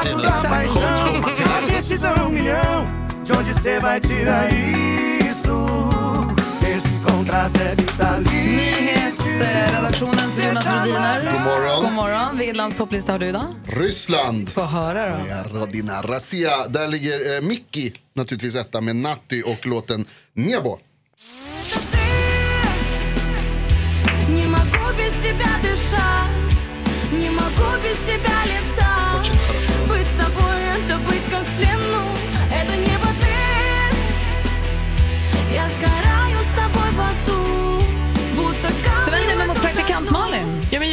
Nyhetsredaktionens Jonas Rodiner. God morgon. God morgon. Vilket lands topplista har du idag? Ryssland. Få höra då. Rodina Razia. Där ligger eh, Mickey naturligtvis etta med Natty och låten Nebo. Не могу без тебя дышать, не могу без тебя летать.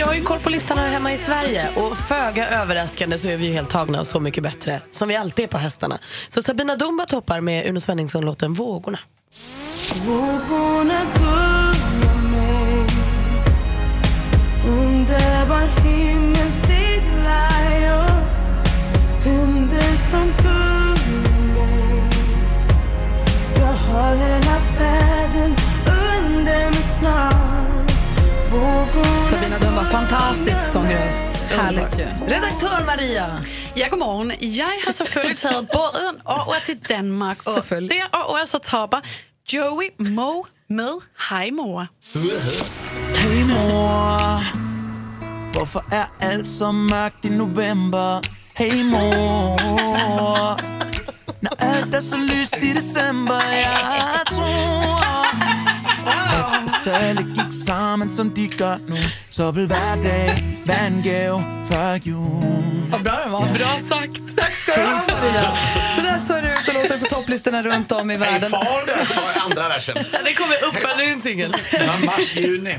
Jag har ju koll på listan här hemma i Sverige och föga överraskande så är vi ju helt tagna och Så mycket bättre, som vi alltid är på höstarna. Så Sabina Dumba toppar med Uno Svenningsson-låten Vågorna. Vågorna Dumba, fantastisk sångröst. Härligt ju. Redaktör Maria. Ja, godmorgen. Jeg har selvfølgelig taget båden over til Danmark, og Selvfølgelig. derover så topper Joey Moe med Hej mor. Hej mor Hvorfor er alt så mørkt i november? Hej mor Når alt er så lyst i december Jeg tror Alle gik sammen som de gør nu Så vil hver dag være en gave før jul Vad bra den var. Bra sagt. Tack ska du ha Maria. Så där såg det ut och låter på topplistorna runt om i Hej världen. far, det var andra versen. Det kommer uppföljaren singel. Ja, mars, juni.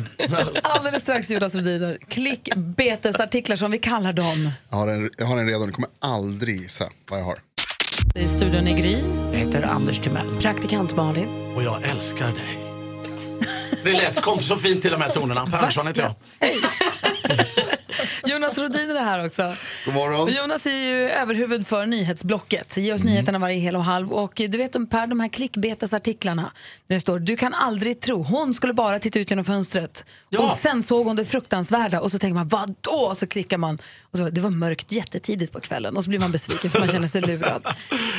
Alldeles strax Jonas Rhodiner. Klickbetesartiklar som vi kallar dem. Jag har en, jag har en redan, ni kommer aldrig gissa vad jag har. I studion i Gry. Jag heter Anders Timell. Praktikant Malin. Och jag älskar dig. Det lät kom så fint till de här tonerna. Per Andersson heter jag. Jonas Rhodiner är här också. God morgon. Jonas är ju överhuvud för nyhetsblocket. Ge oss Mm. nyheterna varje hel och halv. Och du vet om Per, de här klickbetesartiklarna där det står du kan aldrig tro, hon skulle bara titta ut genom fönstret. Och sen såg hon det fruktansvärda och så tänker man vad då? Och så klickar man. Och så, det var mörkt jättetidigt på kvällen och så blir man besviken för man känner sig lurad.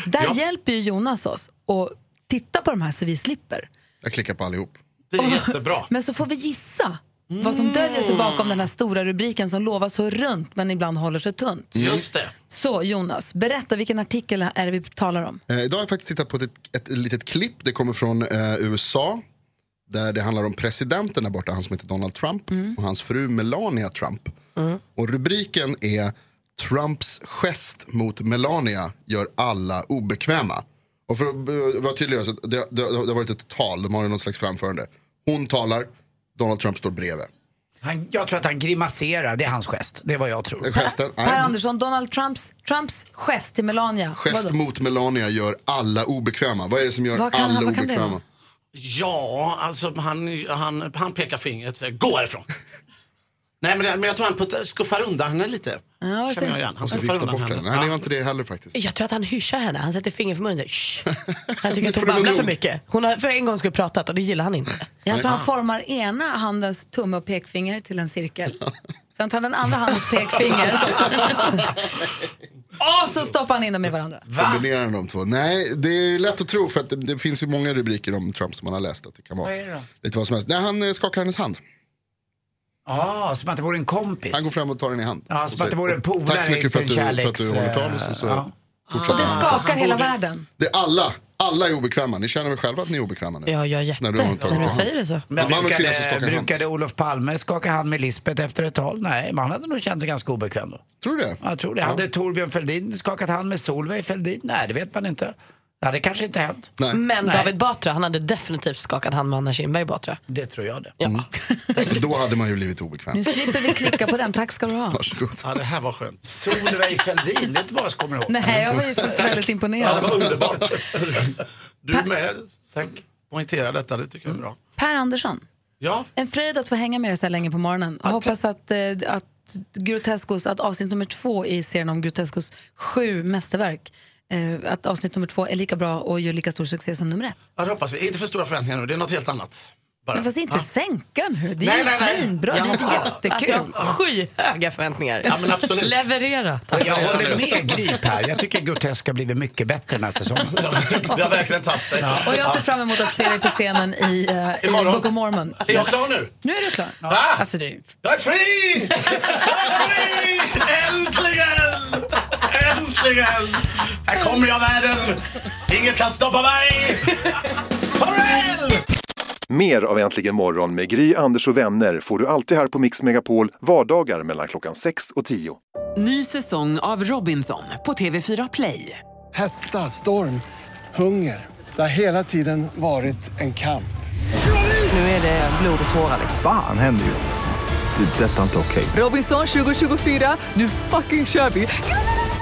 Där Ja. hjälper ju Jonas oss att titta på de här så vi slipper. Jag klickar på allihop. Det är jättebra. Men så får vi gissa vad som döljer sig bakom den här stora rubriken som lovar så runt men ibland håller sig tunt. Just det. Så Jonas, berätta vilken artikel är det vi talar om? Eh, idag har jag faktiskt tittat på ett, ett litet klipp. Det kommer från eh, USA. Där det handlar om presidenten där borta, han som heter Donald Trump. Och hans fru Melania Trump. Och rubriken är Trumps gest mot Melania gör alla obekväma. Och för att vara tydlig, så det, det, det har varit ett tal, de har någon slags framförande. Hon talar, Donald Trump står bredvid. Han, jag tror att han grimaserar, det är hans gest. Det är vad jag tror. Gesten, Per nej, Andersson, Donald Trumps, Trumps gest till Melania. gest Vadå? mot Melania gör alla obekväma. Vad är det som gör han- alla obekväma? Ja, alltså han, han, han pekar fingret. säger, Gå härifrån. Nej, men, men jag tror han skuffar undan henne lite. Ja, Känner jag igen. Han skuffar undan bort henne. henne. Nej, det var inte det heller faktiskt. Jag tror att han hyschar henne. Han sätter fingret för munnen och säger "Shh." Han tycker att hon babblar för mycket. Hon har för en gång skulle pratat och det gillar han inte. Jag tror han Ah. formar ena handens tumme och pekfinger till en cirkel. Sen tar han den andra handens pekfinger. och så stoppar han in dem i varandra. Kombinerar de två? Nej, det är lätt att tro för att det, det finns ju många rubriker om Trump som man har läst att det kan vara Vad är det då? lite vad som helst. Nej, han eh, skakar hennes hand. Ah, som att det vore en kompis. Han går fram och tar den i hand. Ja, Och som att det vore en polare Tack så mycket för att, du, för att du håller tal. Och så, så ja. fortsätter Det skakar hela borde- världen. Det är alla, alla är obekväma. Ni känner väl själva att ni är obekväma nu? Ja, jag är jätte. När du har tagit När du säger det så. Men Man och brukade, hand. brukade Olof Palme skaka hand med Lisbeth efter ett tag? Nej, man hade nog känt sig ganska obekväm då. Tror du det? Jag tror det. Hade Torbjörn Fälldin skakat hand med Solveig Fälldin? Nej, det vet man inte. Det hade kanske inte hänt. Nej. Men Nej. David Batra, han hade definitivt skakat hand med Anna Kinberg Batra. Det tror jag det. Ja. Men Då hade man ju blivit obekväm. Nu slipper vi klicka på den, tack ska du ha. Varsågod. Ja, det här var skönt. Solveig Fälldin, det är inte bara jag kommer ihåg. Nej, jag var ju faktiskt väldigt Ja, det imponerad. var underbart. Du med. Tack. Poängtera detta, det tycker jag är bra. Per Andersson, Ja, en fröjd att få hänga med dig så här länge på morgonen. Jag hoppas att, eh, att Groteskos, att avsnitt nummer två i serien om Groteskos sju mästerverk, eh, att avsnitt nummer två är lika bra och gör lika stor succé som nummer ett. ja, det hoppas vi. Inte för stora förväntningar nu, det är något helt annat. Bara. Men fast inte Ja. sänka nu, det är Nej, ju nej, nej. svinbra, det är Ja. jättekul. Alltså, jag har skyhöga förväntningar. Ja, men absolut. Leverera. Jag håller med Grip här. Jag tycker Grotesk har blivit mycket bättre den här säsongen. Det har verkligen tagit sig. Och jag ser fram emot att se dig på scenen i, uh, i. Book of Mormon. Är jag klar nu? Nu är du klar. Va? Alltså, det, Jag är fri! Jag är fri! Äntligen! Äntligen! Här kommer jag världen! Inget kan stoppa mig! Farväl! Mer av Äntligen morgon med Gry, Anders och vänner får du alltid här på Mix Megapol vardagar mellan klockan 6 och 10. Ny säsong av Robinson på TV4 Play. Hetta, storm, hunger. Det har hela tiden varit en kamp. Nu är det blod och tårar. Fan händer just nu. Det. är Detta är inte okej. Robinson 2024, nu fucking kör vi!